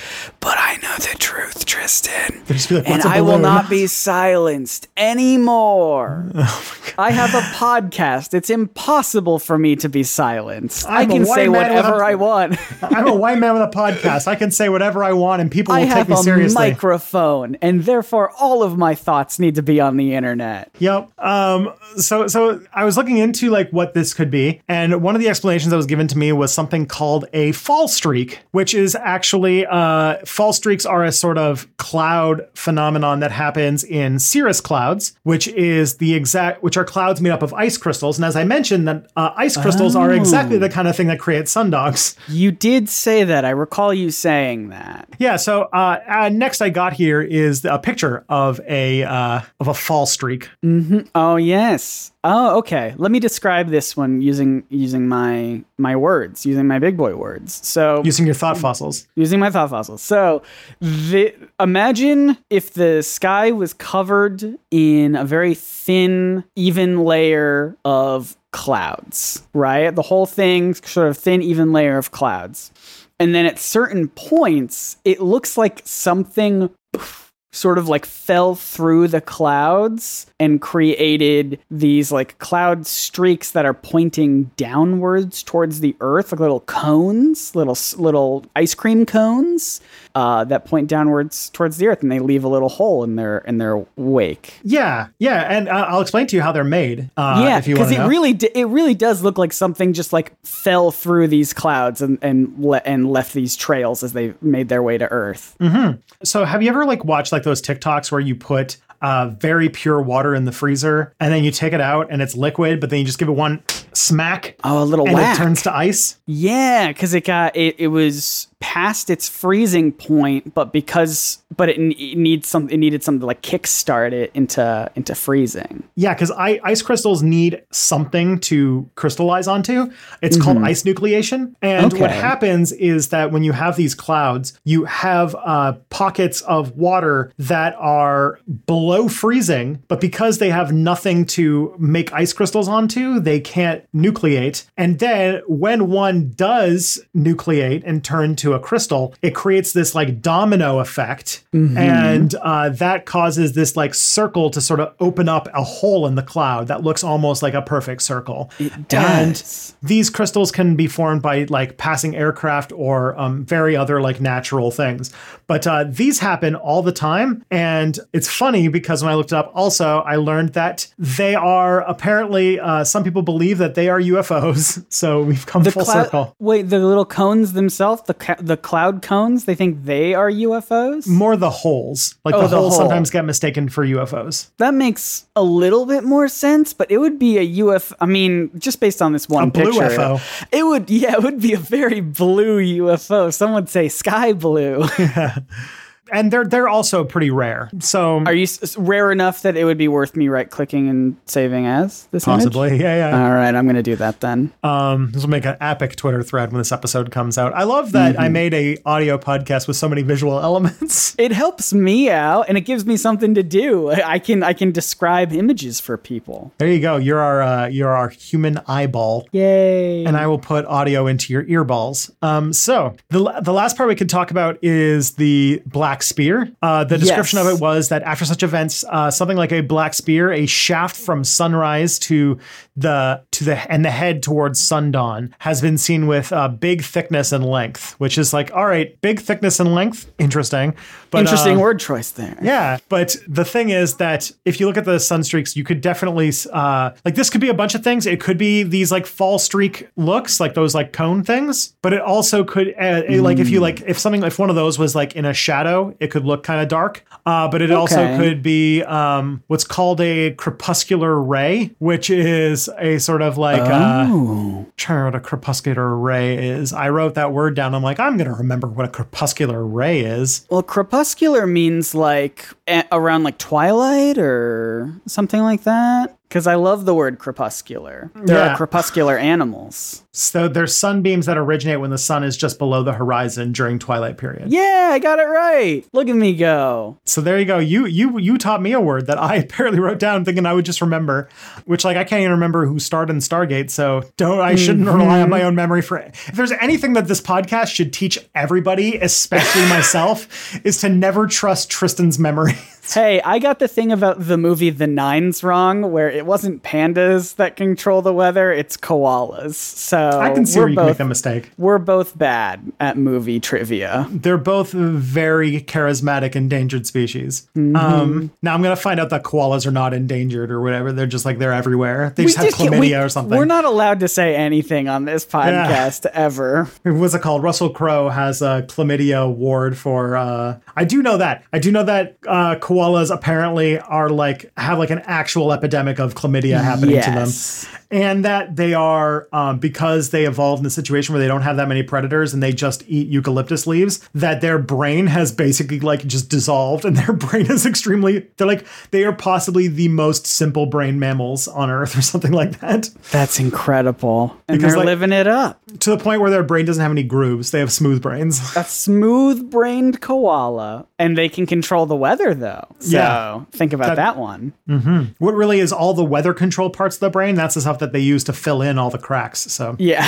But I know the truth, Tristan. Like, and "What's a I will not be silenced anymore. Oh I have a podcast. It's impossible for me to be silenced. i I'm a can say whatever a- I want. i'm a white man with a podcast i can say whatever i want and people will I take me seriously. I have a microphone, and therefore all of my thoughts need to be on the internet. Yep. Um, so so I was looking into like what this could be, and one of the explanations that was given to me was something called a fall streak, which is actually uh, fall streaks are a sort of cloud phenomenon that happens in cirrus clouds, which is the exact which are clouds made up of ice crystals. And as I mentioned, that uh, ice crystals are exactly the kind of thing that creates sundogs. You did say that. I recall you saying that. Yeah. So uh, uh, next I got here is a picture of a uh, of a fall streak. Oh yes. Oh, okay. Let me describe this one using using my my words, using my big boy words. So Using your thought fossils. using my thought fossils. So, the, imagine if the sky was covered in a very thin, even layer of clouds, right? The whole thing, sort of thin, even layer of clouds. And then at certain points, it looks like something sort of like fell through the clouds and created these like cloud streaks that are pointing downwards towards the earth like little cones little little ice cream cones uh, that point downwards towards the earth and they leave a little hole in their in their wake Yeah, yeah, and uh, I'll explain to you how they're made. Uh, yeah if you want because it know. really d- it really does look like something just like fell through these clouds and and le- and left these trails as they made their way to earth so, have you ever like watched like those TikToks where you put uh, very pure water in the freezer and then you take it out and it's liquid, but then you just give it one smack oh a little and whack it turns to ice? Yeah, because it got it. It was past its freezing point, but because but it, it needs some. It needed something to like kickstart it into into freezing. Yeah, because ice crystals need something to crystallize onto. It's called ice nucleation. And what Mm-hmm. Happens is that when you have these clouds, you have uh, pockets of water that are below freezing, but because they have nothing to make ice crystals onto, they can't nucleate. And then when one does nucleate and turn to a crystal, it creates this like domino effect. And uh, that causes this like circle to sort of open up a hole in the cloud that looks almost like a perfect circle. It does. And these crystals can be formed by like passing aircraft or um, very other like natural things. But uh, these happen all the time. And it's funny because when I looked it up, also, I learned that they are apparently, uh, some people believe that they are UFOs. So we've come full Clou- circle. Wait, the little cones themselves, the the cloud cones, they think they are UFOs. More the holes. Like Oh, the, the holes hole. sometimes get mistaken for UFOs. that makes a little bit more sense, but it would be a UFO. I mean, just based on this one A blue picture, UFO. it would yeah, it would be a very blue UFO. Some would say sky blue. And they're they're also pretty rare. So Are you s- rare enough that it would be worth me right clicking and saving as this possibly, image? yeah, yeah. All right, I'm gonna do that then. Um, this will make an epic Twitter thread when this episode comes out. I love that Mm-hmm. I made a audio podcast with so many visual elements. It helps me out, and it gives me something to do. I can I can describe images for people. there you go. You're our uh, you're our human eyeball. Yay! And I will put audio into your earballs. Um, so the the last part we could talk about is the black black spear. Uh, the description Yes. of it was that after such events, uh, something like a black spear, a shaft from sunrise to the to the and the head towards sundawn has been seen with uh, big thickness and length, which is like, all right, big thickness and length, interesting. But Interesting uh, word choice there. yeah, but the thing is that if you look at the sun streaks, you could definitely uh, like this could be a bunch of things. It could be these like fall streak looks, like those like cone things, but it also could uh, it- like if you like if something if one of those was like in a shadow, it could look kind of dark. Uh, but it also could be um, what's called a crepuscular ray, which is a sort of like uh, Oh. trying to remember what a crepuscular ray is. I wrote that word down. I'm like, I'm gonna remember what a crepuscular ray is. Well, crepuscular means like a- around like twilight or something like that. Because I love the word crepuscular. There Yeah. are crepuscular animals. So there's sunbeams that originate when the sun is just below the horizon during twilight period. Yeah, I got it right. Look at me go. So there you go. You you you taught me a word that I apparently wrote down thinking I would just remember, which like I can't even remember who starred in Stargate. So don't I shouldn't mm-hmm. rely on my own memory for if there's anything that this podcast should teach everybody, especially myself, is to never trust Tristan's memory. Hey, I got the thing about the movie The Nines wrong, where it wasn't pandas that control the weather, it's koalas. So I can see where you can make both the mistake. we're both bad at movie trivia. They're both very charismatic endangered species. Mm-hmm. Um, now I'm gonna find out that koalas are not endangered or whatever. They're just like they're everywhere. They just have chlamydia we- or something. We're not allowed to say anything on this podcast ever. what's it called? Russell Crowe has a chlamydia award for. Uh, I do know that. I do know that uh, koalas apparently are like have like an actual epidemic of chlamydia happening to them, Yes. And that they are um, because they evolved in a situation where they don't have that many predators and they just eat eucalyptus leaves. That their brain has basically like just dissolved, and their brain is extremely. They're like they are possibly the most simple brain mammals on Earth, or something like that. That's incredible. And Because, they're like- living it up. To the point where their brain doesn't have any grooves. They have smooth brains. A smooth brained koala. And they can control the weather, though. So Yeah. think about That- that, one. What really is all the weather control parts of the brain? That's the stuff that they use to fill in all the cracks. So Yeah.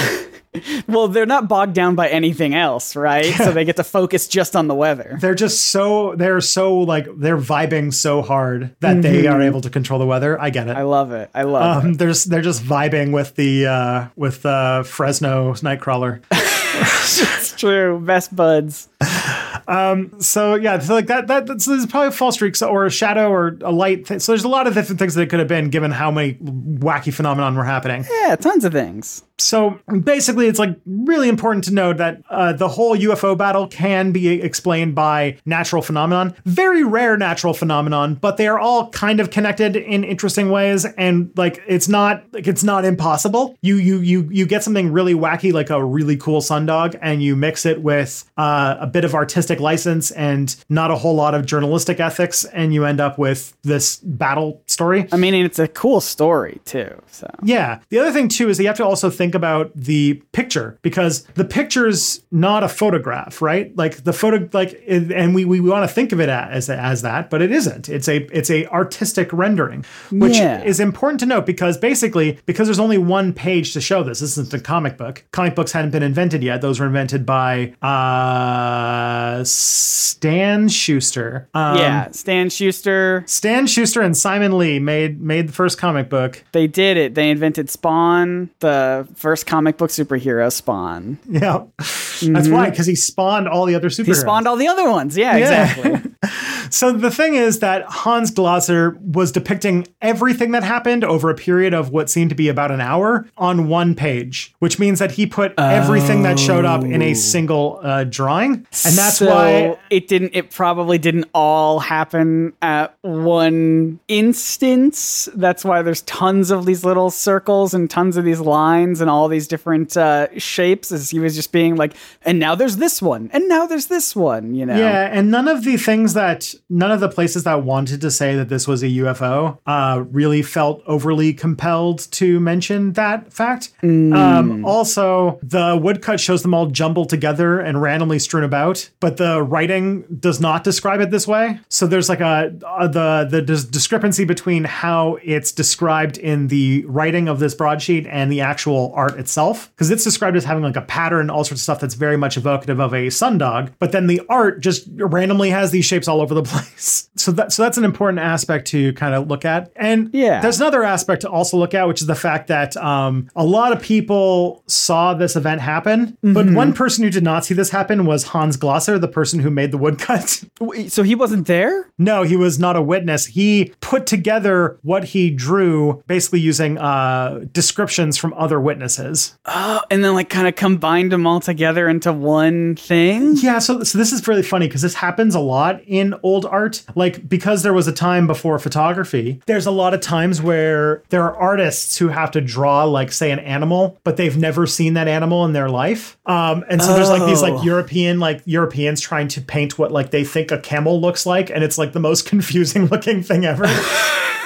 well, they're not bogged down by anything else, right? So they get to focus just on the weather. they're just so they're so like they're vibing so hard that they are able to control the weather. I get it. I love it. I love um, there's they're just vibing with the uh, with uh, Fresno Nightcrawler. it. It's true. Best buds. So yeah, so like that that that's, there's probably a false streaks or a shadow or a light. Th- so there's a lot of different things that it could have been given how many wacky phenomenon were happening. Yeah, tons of things. So basically, it's like really important to note that uh, the whole UFO battle can be explained by natural phenomenon, very rare natural phenomenon, but they are all kind of connected in interesting ways. And like, it's not like it's not impossible. You you you you get something really wacky, like a really cool sundog, and you mix it with uh, a bit of artistic license and not a whole lot of journalistic ethics, and you end up with this battle story. I mean, it's a cool story, too. So. Yeah. The other thing too is that you have to also think about the picture because the picture's not a photograph, right? Like the photo, like, and we we want to think of it as as that, but it isn't. It's a it's a artistic rendering, which Yeah. is important to note because basically because there's only one page to show this. This isn't a comic book. Comic books hadn't been invented yet. Those were invented by uh, Stan Schuster. Um, yeah, Stan Schuster, Stan Schuster and Simon Lee made made the first comic book. they did it. They invented Spawn, the first comic book superhero Spawn. Yeah, that's why because he spawned all the other superheroes. Mm-hmm. He spawned all the other ones. Yeah, Yeah. exactly. So the thing is that Hans Glaser was depicting everything that happened over a period of what seemed to be about an hour on one page, which means that he put everything that showed up in a single uh, drawing, and that's so why. it didn't. It probably didn't all happen at one instance. That's why there's tons of these little circles and tons of these lines and all these different uh, shapes. As he was just being like, and now there's this one, and now there's this one. You know. Yeah, and none of the things that none of the places that wanted to say that this was a UFO uh, really felt overly compelled to mention that fact. Um, also, the woodcut shows them all jumbled together and randomly strewn about, but the writing does not describe it this way. So there's like a, a the the dis- discrepancy between how it's described in the writing of this broadsheet and the actual art itself, because it's described as having like a pattern, all sorts of stuff that's very much evocative of a sundog, but then the art just randomly has these shapes all over the place. So that so that's an important aspect to kind of look at. And Yeah. there's another aspect to also look at, which is the fact that um, a lot of people saw this event happen, but one person who did not see this happen was Hans Glaser, the person who made the woodcut. Wait, So he wasn't there? no, he was not a witness. He put together what he drew, basically using uh, descriptions from other witnesses. Oh, and then like kind of combined them all together into one thing? Yeah, so, so this is really funny because this happens a lot in old art. Like, because there was a time before photography, there's a lot of times where there are artists who have to draw, like, say, an animal, but they've never seen that animal in their life. Um, and so there's like these, Oh. like, European, like, Europeans trying to paint what, like, they think a camel looks like. And it's, like, the most confusing looking thing ever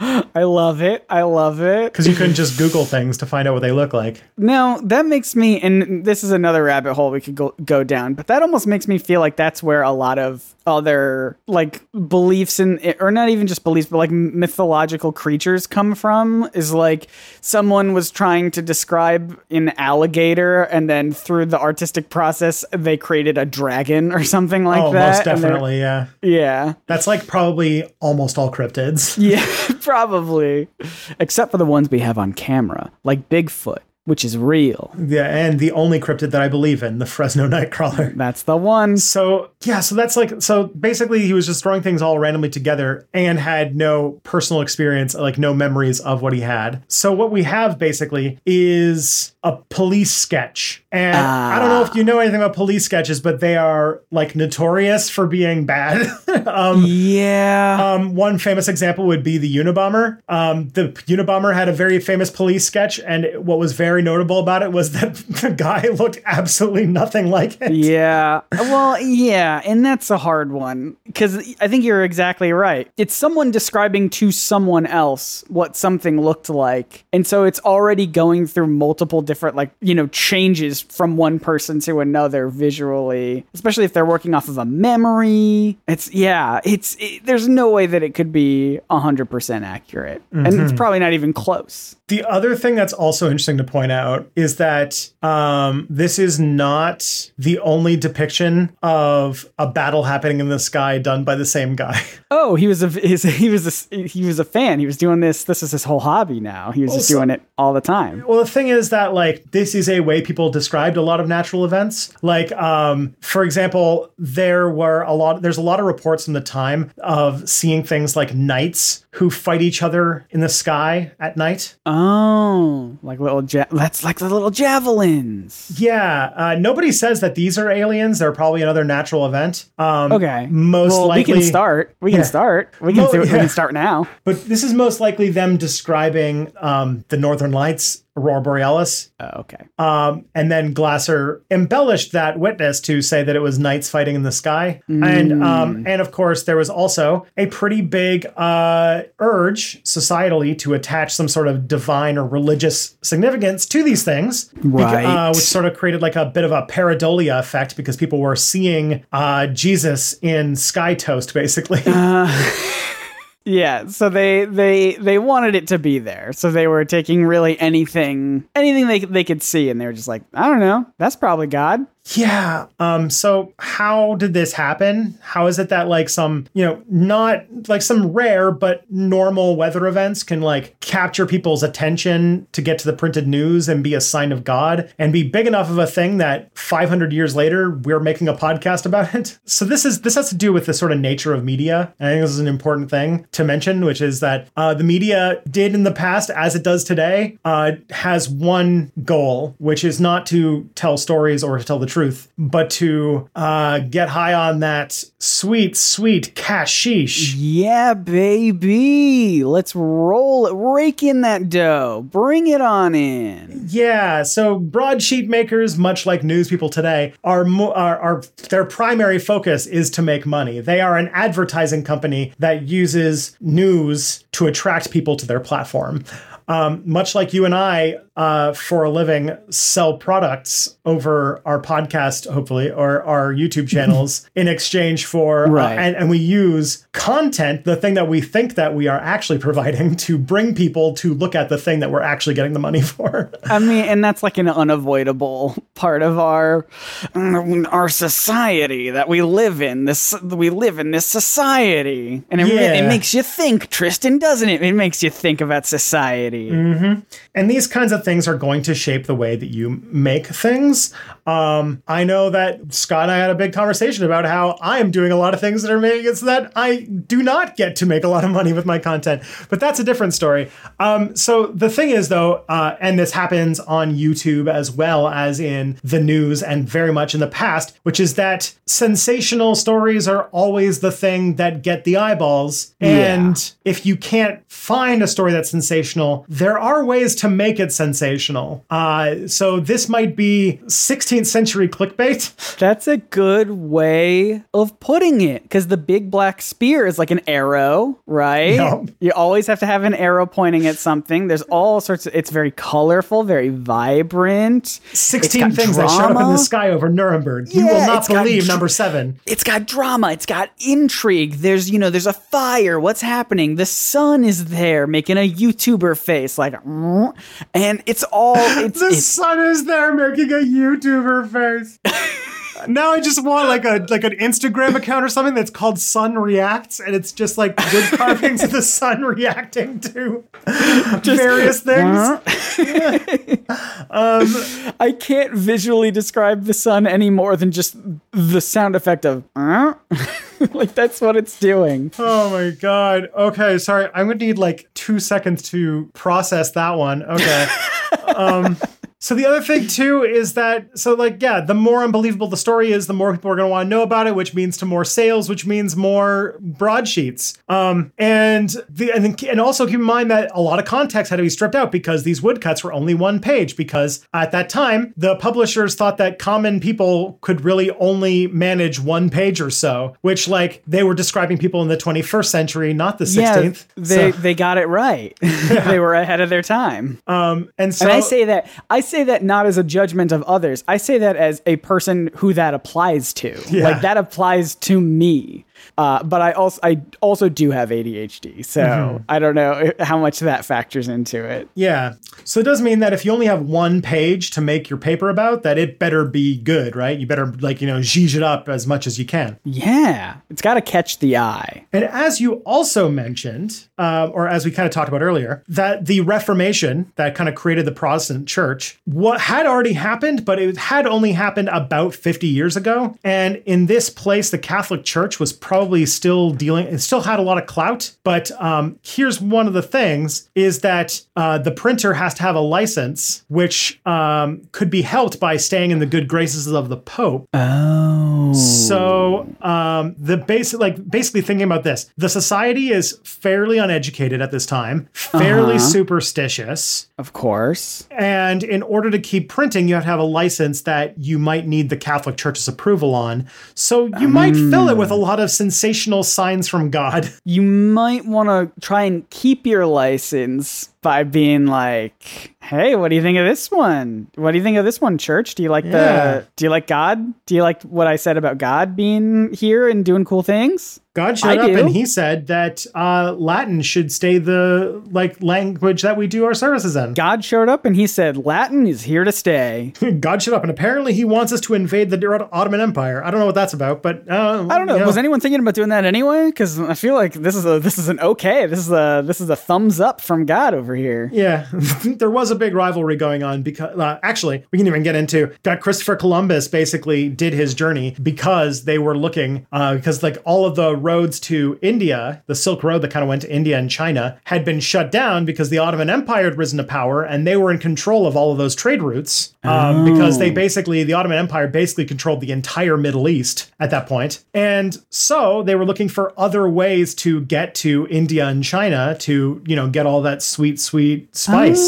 I love it. I love it. because you couldn't just Google things to find out what they look like. Now that makes me, and this is another rabbit hole we could go go down, but that almost makes me feel like that's where a lot of other like beliefs in, or not even just beliefs, but like mythological creatures come from. Is like someone was trying to describe an alligator, and then through the artistic process, they created a dragon or something like oh, that. most definitely. Yeah. Yeah. That's like probably almost all cryptids. Yeah, probably. Except for the ones we have on camera, like Bigfoot, which is real. Yeah. And the only cryptid that I believe in, the Fresno Nightcrawler. That's the one. So yeah, so that's like so basically he was just throwing things all randomly together and had no personal experience, like no memories of what he had. So what we have basically is a police sketch. And I don't know if you know anything about police sketches, but they are like notorious for being bad. um Yeah. um, one famous example would be the Unabomber. Um, the Unabomber had a very famous police sketch, and what was very notable about it was that the guy looked absolutely nothing like it. Yeah. Well, yeah, and that's a hard one because I think you're exactly right. It's someone describing to someone else what something looked like. And so it's already going through multiple different, like, you know, changes from one person to another visually, especially if they're working off of a memory. It's, yeah, it's, it, there's no way that it could be 100% accurate. And it's mm-hmm. probably not even close. The other thing that's also interesting to point out is that um, this is not the only depiction of a battle happening in the sky done by the same guy. Oh, he was a his, he was a he was a fan. He was doing this. This is his whole hobby now. He was just doing it all the time. Well, the thing is that like this is a way people described a lot of natural events. Like, um, for example, there were a lot. There's a lot of reports from the time of seeing things like knights who fight each other in the sky at night. Oh, like little ja- that's like the little javelins. Yeah, uh, nobody says that these are aliens. They're probably another natural event. Um, Okay, most well, likely. we can start. We Yeah. can start. We can Well, do it. We can start now. But this is most likely them describing um, the Northern Lights, Aurora Borealis. Oh, okay. Um, and then Glaser embellished that witness to say that it was knights fighting in the sky. And um, and of course, there was also a pretty big uh, urge societally to attach some sort of divine or religious significance to these things, Beca- Right. uh, which sort of created like a bit of a pareidolia effect because people were seeing uh, Jesus in sky toast, basically. Yeah, so they they they wanted it to be there. So they were taking really anything anything they they could see and they were just like, I don't know, that's probably God. Yeah. Um, so how did this happen? How is it that like some, you know, not like some rare but normal weather events can like capture people's attention to get to the printed news and be a sign of God and be big enough of a thing that 500 years later we're making a podcast about it? So this is this has to do with the sort of nature of media. And I think this is an important thing to mention, which is that uh, the media did in the past, as it does today, uh, has one goal, which is not to tell stories or to tell the truth truth, but to uh, get high on that sweet, sweet cashish. Yeah, baby. Let's roll it. Rake in that dough. Bring it on in. Yeah, so broadsheet makers, much like news people today, are, mo- are are their primary focus is to make money. They are an advertising company that uses news to attract people to their platform. Um, much like you and I, uh, for a living, sell products over our podcast, hopefully, or our YouTube channels in exchange for, uh, and, and we use content, the thing that we think that we are actually providing, to bring people to look at the thing that we're actually getting the money for. I mean, and that's like an unavoidable part of our our society that we live in. This we live in this society, and it, Yeah. it makes you think, Tristan, doesn't it? It makes you think about society. Mm-hmm. And these kinds of things are going to shape the way that you make things. Um, I know that Scott and I had a big conversation about how I am doing a lot of things that are making it so that I do not get to make a lot of money with my content. But that's a different story. Um, so the thing is, though, uh, and this happens on YouTube as well as in the news and very much in the past, which is that sensational stories are always the thing that get the eyeballs. And if you can't find a story that's sensational, there are ways to make it sensational. Uh, so this might be 16th century clickbait. That's a good way of putting it because the big black spear is like an arrow, right? You always have to have an arrow pointing at something. There's all sorts of, it's very colorful, very vibrant. 16 got things that showed up in the sky over Nuremberg. You will not believe dr- number seven. It's got drama, it's got intrigue. There's, you know, there's a fire. What's happening? The sun is there making a YouTuber face, like, and it's all, it's, The it's sun is there making a YouTuber face. now I just want like a like an Instagram account or something that's called Sun Reacts, and it's just like good carvings of the sun reacting to various things. I can't visually describe the sun any more than just the sound effect of "Uh?" like that's what it's doing. Oh my god. Okay, sorry. I'm gonna need like two seconds to process that one. Okay. um so the other thing too is that so like yeah, the more unbelievable the story is, the more people are going to want to know about it, which means to more sales, which means more broadsheets. Um, and the and, then, and also keep in mind that a lot of context had to be stripped out because these woodcuts were only one page. Because at that time, the publishers thought that common people could really only manage one page or so, which like they were describing people in the 21st century, not the 16th. Yeah, they So- they got it right. they were ahead of their time. um, and so and I say that I say that not as a judgment of others. I say that as a person who that applies to. Yeah. Like that applies to me. Uh, but I also I also do have ADHD, so Mm-hmm. I don't know how much that factors into it. Yeah. So it does mean that if you only have one page to make your paper about, that it better be good, right? You better like, you know, zhuzh it up as much as you can. Yeah, it's got to catch the eye. And as you also mentioned, uh, or as we kind of talked about earlier, that the Reformation that kind of created the Protestant church, what had already happened, but it had only happened about 50 years ago. And in this place, the Catholic Church was probably still dealing, it still had a lot of clout. But um, here's one of the things is that uh, the printer has to have a license, which um, could be helped by staying in the good graces of the Pope. Oh, So um, the basic, like basically thinking about this, the society is fairly uneducated at this time, fairly Uh-huh. superstitious, of course. and in order to keep printing, you have to have a license that you might need the Catholic Church's approval on. So you might fill it with a lot of sensational signs from God. You might want to try and keep your license by being like, "Hey, what do you think of this one? What do you think of this one, church? Do you like Yeah. the do you like God? Do you like what I said about God being here and doing cool things?" God showed I up do. and he said that uh, Latin should stay the like language that we do our services in. God showed up and he said, "Latin is here to stay." God showed up, and apparently he wants us to invade the Ottoman Empire. I don't know what that's about, but uh, I don't know. you Was anyone thinking about doing that anyway? Because I feel like this is a this is an okay. This is a this is a thumbs up from God over here. Yeah, there was a big rivalry going on because uh, actually we can even get into got Christopher Columbus basically did his journey because they were looking uh, because like all of the roads to India, the Silk Road that kind of went to India and China, had been shut down because the Ottoman Empire had risen to power and they were in control of all of those trade routes. Um, Because they basically, the Ottoman Empire basically controlled the entire Middle East at that point. And so they were looking for other ways to get to India and China to, you know, get all that sweet, sweet spice.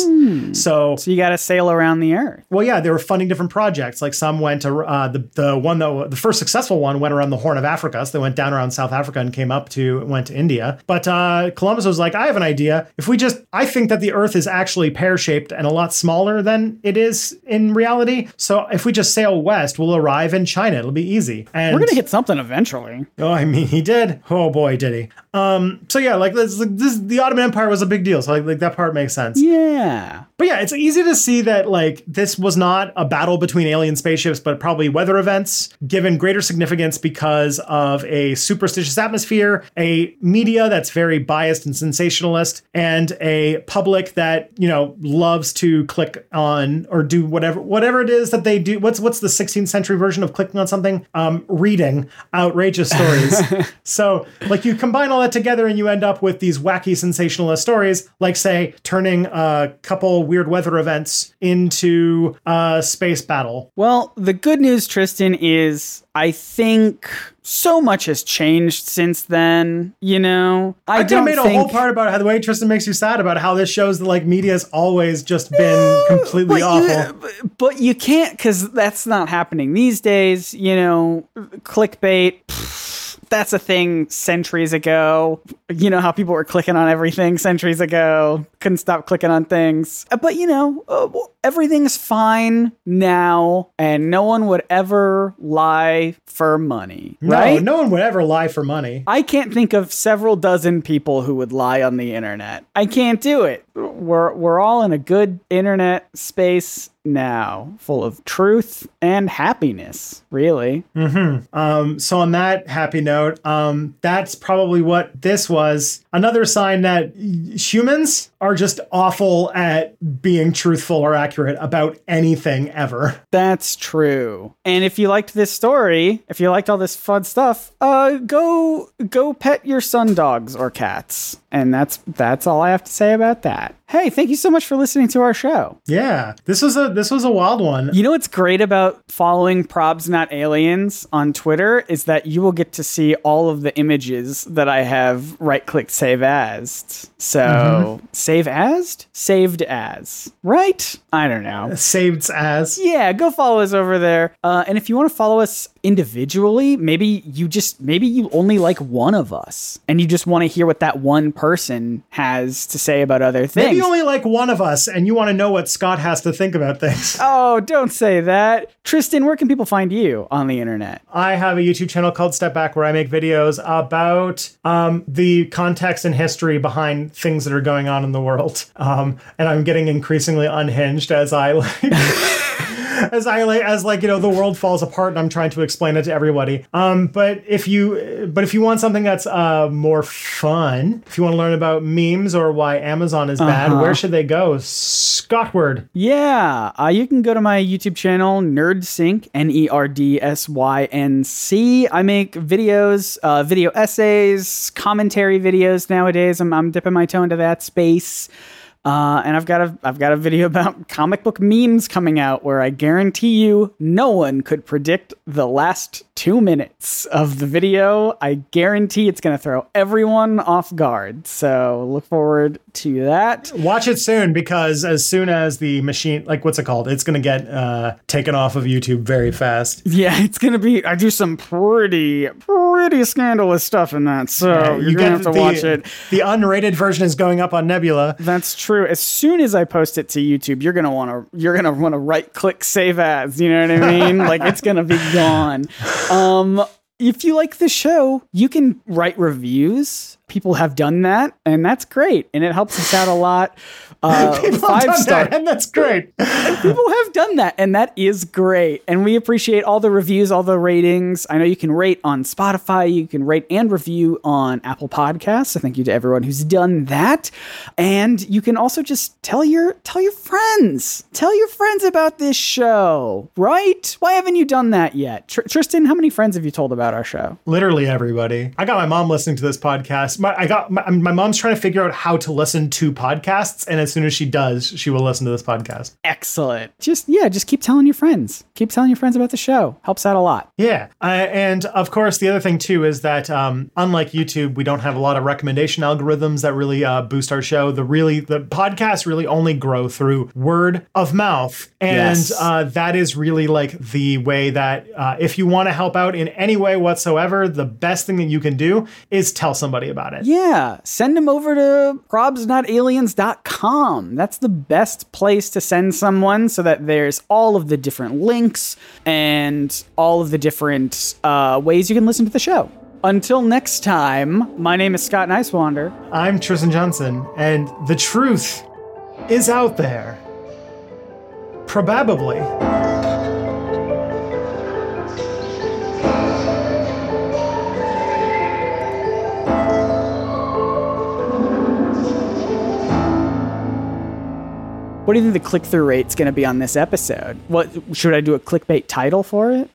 So So you got to sail around the earth. well, yeah, they were funding different projects. Like some went to uh, the the one that the first successful one went around the Horn of Africa. So they went down around South Africa and came up to went to India. But uh, Columbus was like, I have an idea. If we just, I think that the Earth is actually pear shaped and a lot smaller than it is in reality. So if we just sail west, we'll arrive in China. It'll be easy. And We're gonna hit something eventually. Oh, I mean, he did. Oh boy, did he. Um. So yeah, like this, this the Ottoman Empire was a big deal. So like, like that part makes sense. Yeah. But yeah, it's easy to see that like this was not a battle between alien spaceships, but probably weather events given greater significance because of a superstitious atmosphere, a media that's very biased and sensationalist, and a public that, you know, loves to click on or do whatever whatever it is that they do. What's what's the 16th century version of clicking on something? Um, reading outrageous stories. so like you combine all that together and you end up with these wacky sensationalist stories, like say turning a couple weird weather events into a space battle. Well, the good news, Tristan, is I think so much has changed since then. You know, I, I don't made a whole part about how the way Tristan makes you sad about how this shows that like media's always just been completely but awful. You, but you can't because that's not happening these days. You know, clickbait. pff, That's a thing centuries ago. You know how people were clicking on everything centuries ago. Couldn't stop clicking on things. Uh, But you know, uh, everything's fine now, and no one would ever lie for money, no, right? no one would ever lie for money. I can't think of several dozen people who would lie on the internet. I can't do it. We're we're all in a good internet space now, full of truth and happiness, really. Um, so on that happy note, um, that's probably what this was. Another sign that humans are just awful at being truthful or accurate about anything ever. That's true. And if you liked this story, if you liked all this fun stuff, uh go go pet your sun dogs or cats. And that's that's all I have to say about that. Hey, thank you so much for listening to our show. Yeah, this was a this was a wild one. You know what's great about following Probs Not Aliens on Twitter is that you will get to see all of the images that I have right click save as. So save as? Saved as. Right? I don't know. Saved as Yeah, go follow us over there. Uh, and if you want to follow us individually, maybe you just maybe you only like one of us and you just want to hear what that one person has to say about other things. maybe you only like one of us, and you want to know what Scott has to think about things. Oh, don't say that. Tristan, where can people find you on the internet? I have a YouTube channel called Step Back where I make videos about um, the context and history behind things that are going on in the world. Um, and I'm getting increasingly unhinged as I like. As I like, as like you know, the world falls apart, and I'm trying to explain it to everybody. Um, but if you, but if you want something that's uh more fun, if you want to learn about memes or why Amazon is bad, where should they go? Scottward. Yeah, uh, you can go to my YouTube channel, NerdSync, N E R D S Y N C. I make videos, uh, video essays, commentary videos nowadays. I'm, I'm dipping my toe into that space. Uh, and I've got a I've got a video about comic book memes coming out where I guarantee you no one could predict the last two minutes of the video. I guarantee it's going to throw everyone off guard. So look forward to that. Watch it soon because as soon as the machine, like what's it called, it's going to get uh, taken off of YouTube very fast. Yeah, it's gonna be. I do some pretty, pretty scandalous stuff in that, so you're gonna have to the, watch it. The unrated version is going up on Nebula. That's true. As soon as I post it to YouTube, you're gonna want to. You're gonna want to right click save as. You know what I mean? like it's gonna be gone. Um, if you like the show, you can write reviews people have done that, and that's great, and it helps us out a lot. Uh, People have five done star. that, and that's great. People have done that, and that is great. And we appreciate all the reviews, all the ratings. I know you can rate on Spotify, you can rate and review on Apple Podcasts. So thank you to everyone who's done that. And you can also just tell your tell your friends, tell your friends about this show, right? Why haven't you done that yet, Tr- Tristan? How many friends have you told about our show? Literally everybody. I got my mom listening to this podcast. My, I got my, my mom's trying to figure out how to listen to podcasts, and as soon as she does, she will listen to this podcast. Excellent. Just yeah, just keep telling your friends. Keep telling your friends about the show. Helps out a lot. Yeah, uh, and of course, the other thing too is that um, unlike YouTube, we don't have a lot of recommendation algorithms that really uh, boost our show. The really the podcasts really only grow through word of mouth, and Yes. uh, that is really like the way that uh, if you want to help out in any way whatsoever, the best thing that you can do is tell somebody about it. Yeah, send them over to probsnotaliens.com. That's the best place to send someone so that there's all of the different links and all of the different uh, ways you can listen to the show. Until next time, my name is Scott Niswander. I'm Tristan Johnson, and the truth is out there. Probably. What do you think the click through rate's going to be on this episode? What should I do a clickbait title for it?